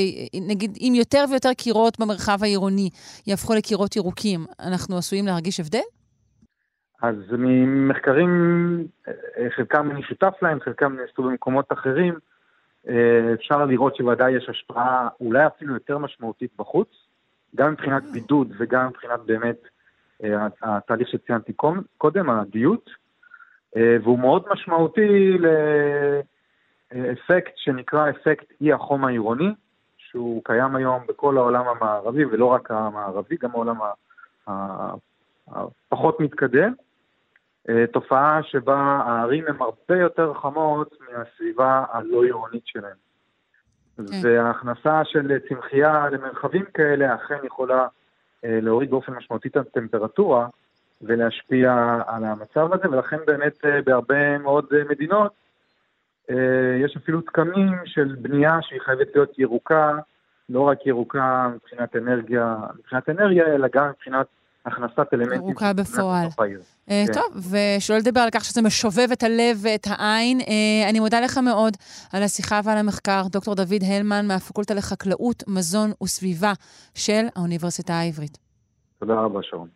נגיד, אם יותר ויותר קירות במרחב העירוני יהפכו לקירות ירוקים, אנחנו עשויים להרגיש הבדל? אז ממחקרים, חלקם אני שותף להם, חלקם נעשו במקומות אחרים, אפשר לראות שוודאי יש השפעה אולי אפילו יותר משמעותית בחוץ, גם מבחינת בידוד וגם מבחינת באמת התהליך שציינתי קודם, הדיות, והוא מאוד משמעותי לאפקט שנקרא אפקט אי החום העירוני, שהוא קיים היום בכל העולם המערבי, ולא רק המערבי, גם העולם הפחות מתקדם. תופעה שבה הערים הן הרבה יותר חמות מהסביבה הלא עירונית שלהן. כן. וההכנסה של צמחייה למרחבים כאלה אכן יכולה להוריד באופן משמעותי את הטמפרטורה ולהשפיע על המצב הזה, ולכן באמת בהרבה מאוד מדינות יש אפילו תקמים של בנייה שהיא חייבת להיות ירוקה, לא רק ירוקה מבחינת אנרגיה, מבחינת אנרגיה, אלא גם מבחינת הכנסת אלמנטים. ירוקה בפועל. כן. טוב, ושלא לדבר על כך שזה משובב את הלב ואת העין. אני מודה לך מאוד על השיחה ועל המחקר. דוקטור דוד הלמן מהפקולטה לחקלאות, מזון וסביבה של האוניברסיטה העברית. תודה רבה, שרון.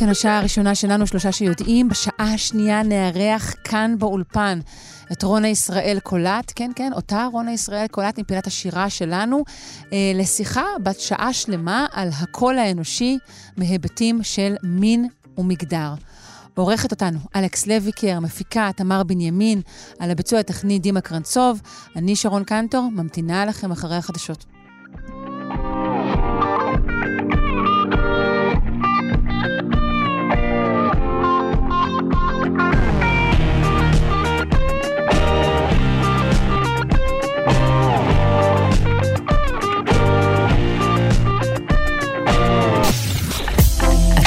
כאן השעה הראשונה שלנו, שלושה שיודעים. בשעה השנייה נארח כאן באולפן את רונה ישראל קולט, כן, כן, אותה רונה ישראל קולט מפילת השירה שלנו, אה, לשיחה בת שעה שלמה על הקול האנושי מהיבטים של מין ומגדר. עורכת אותנו אלכס לויקר, מפיקה תמר בנימין, על הביצוע הטכני דימה קרנצוב. אני שרון קנטור, ממתינה לכם אחרי החדשות.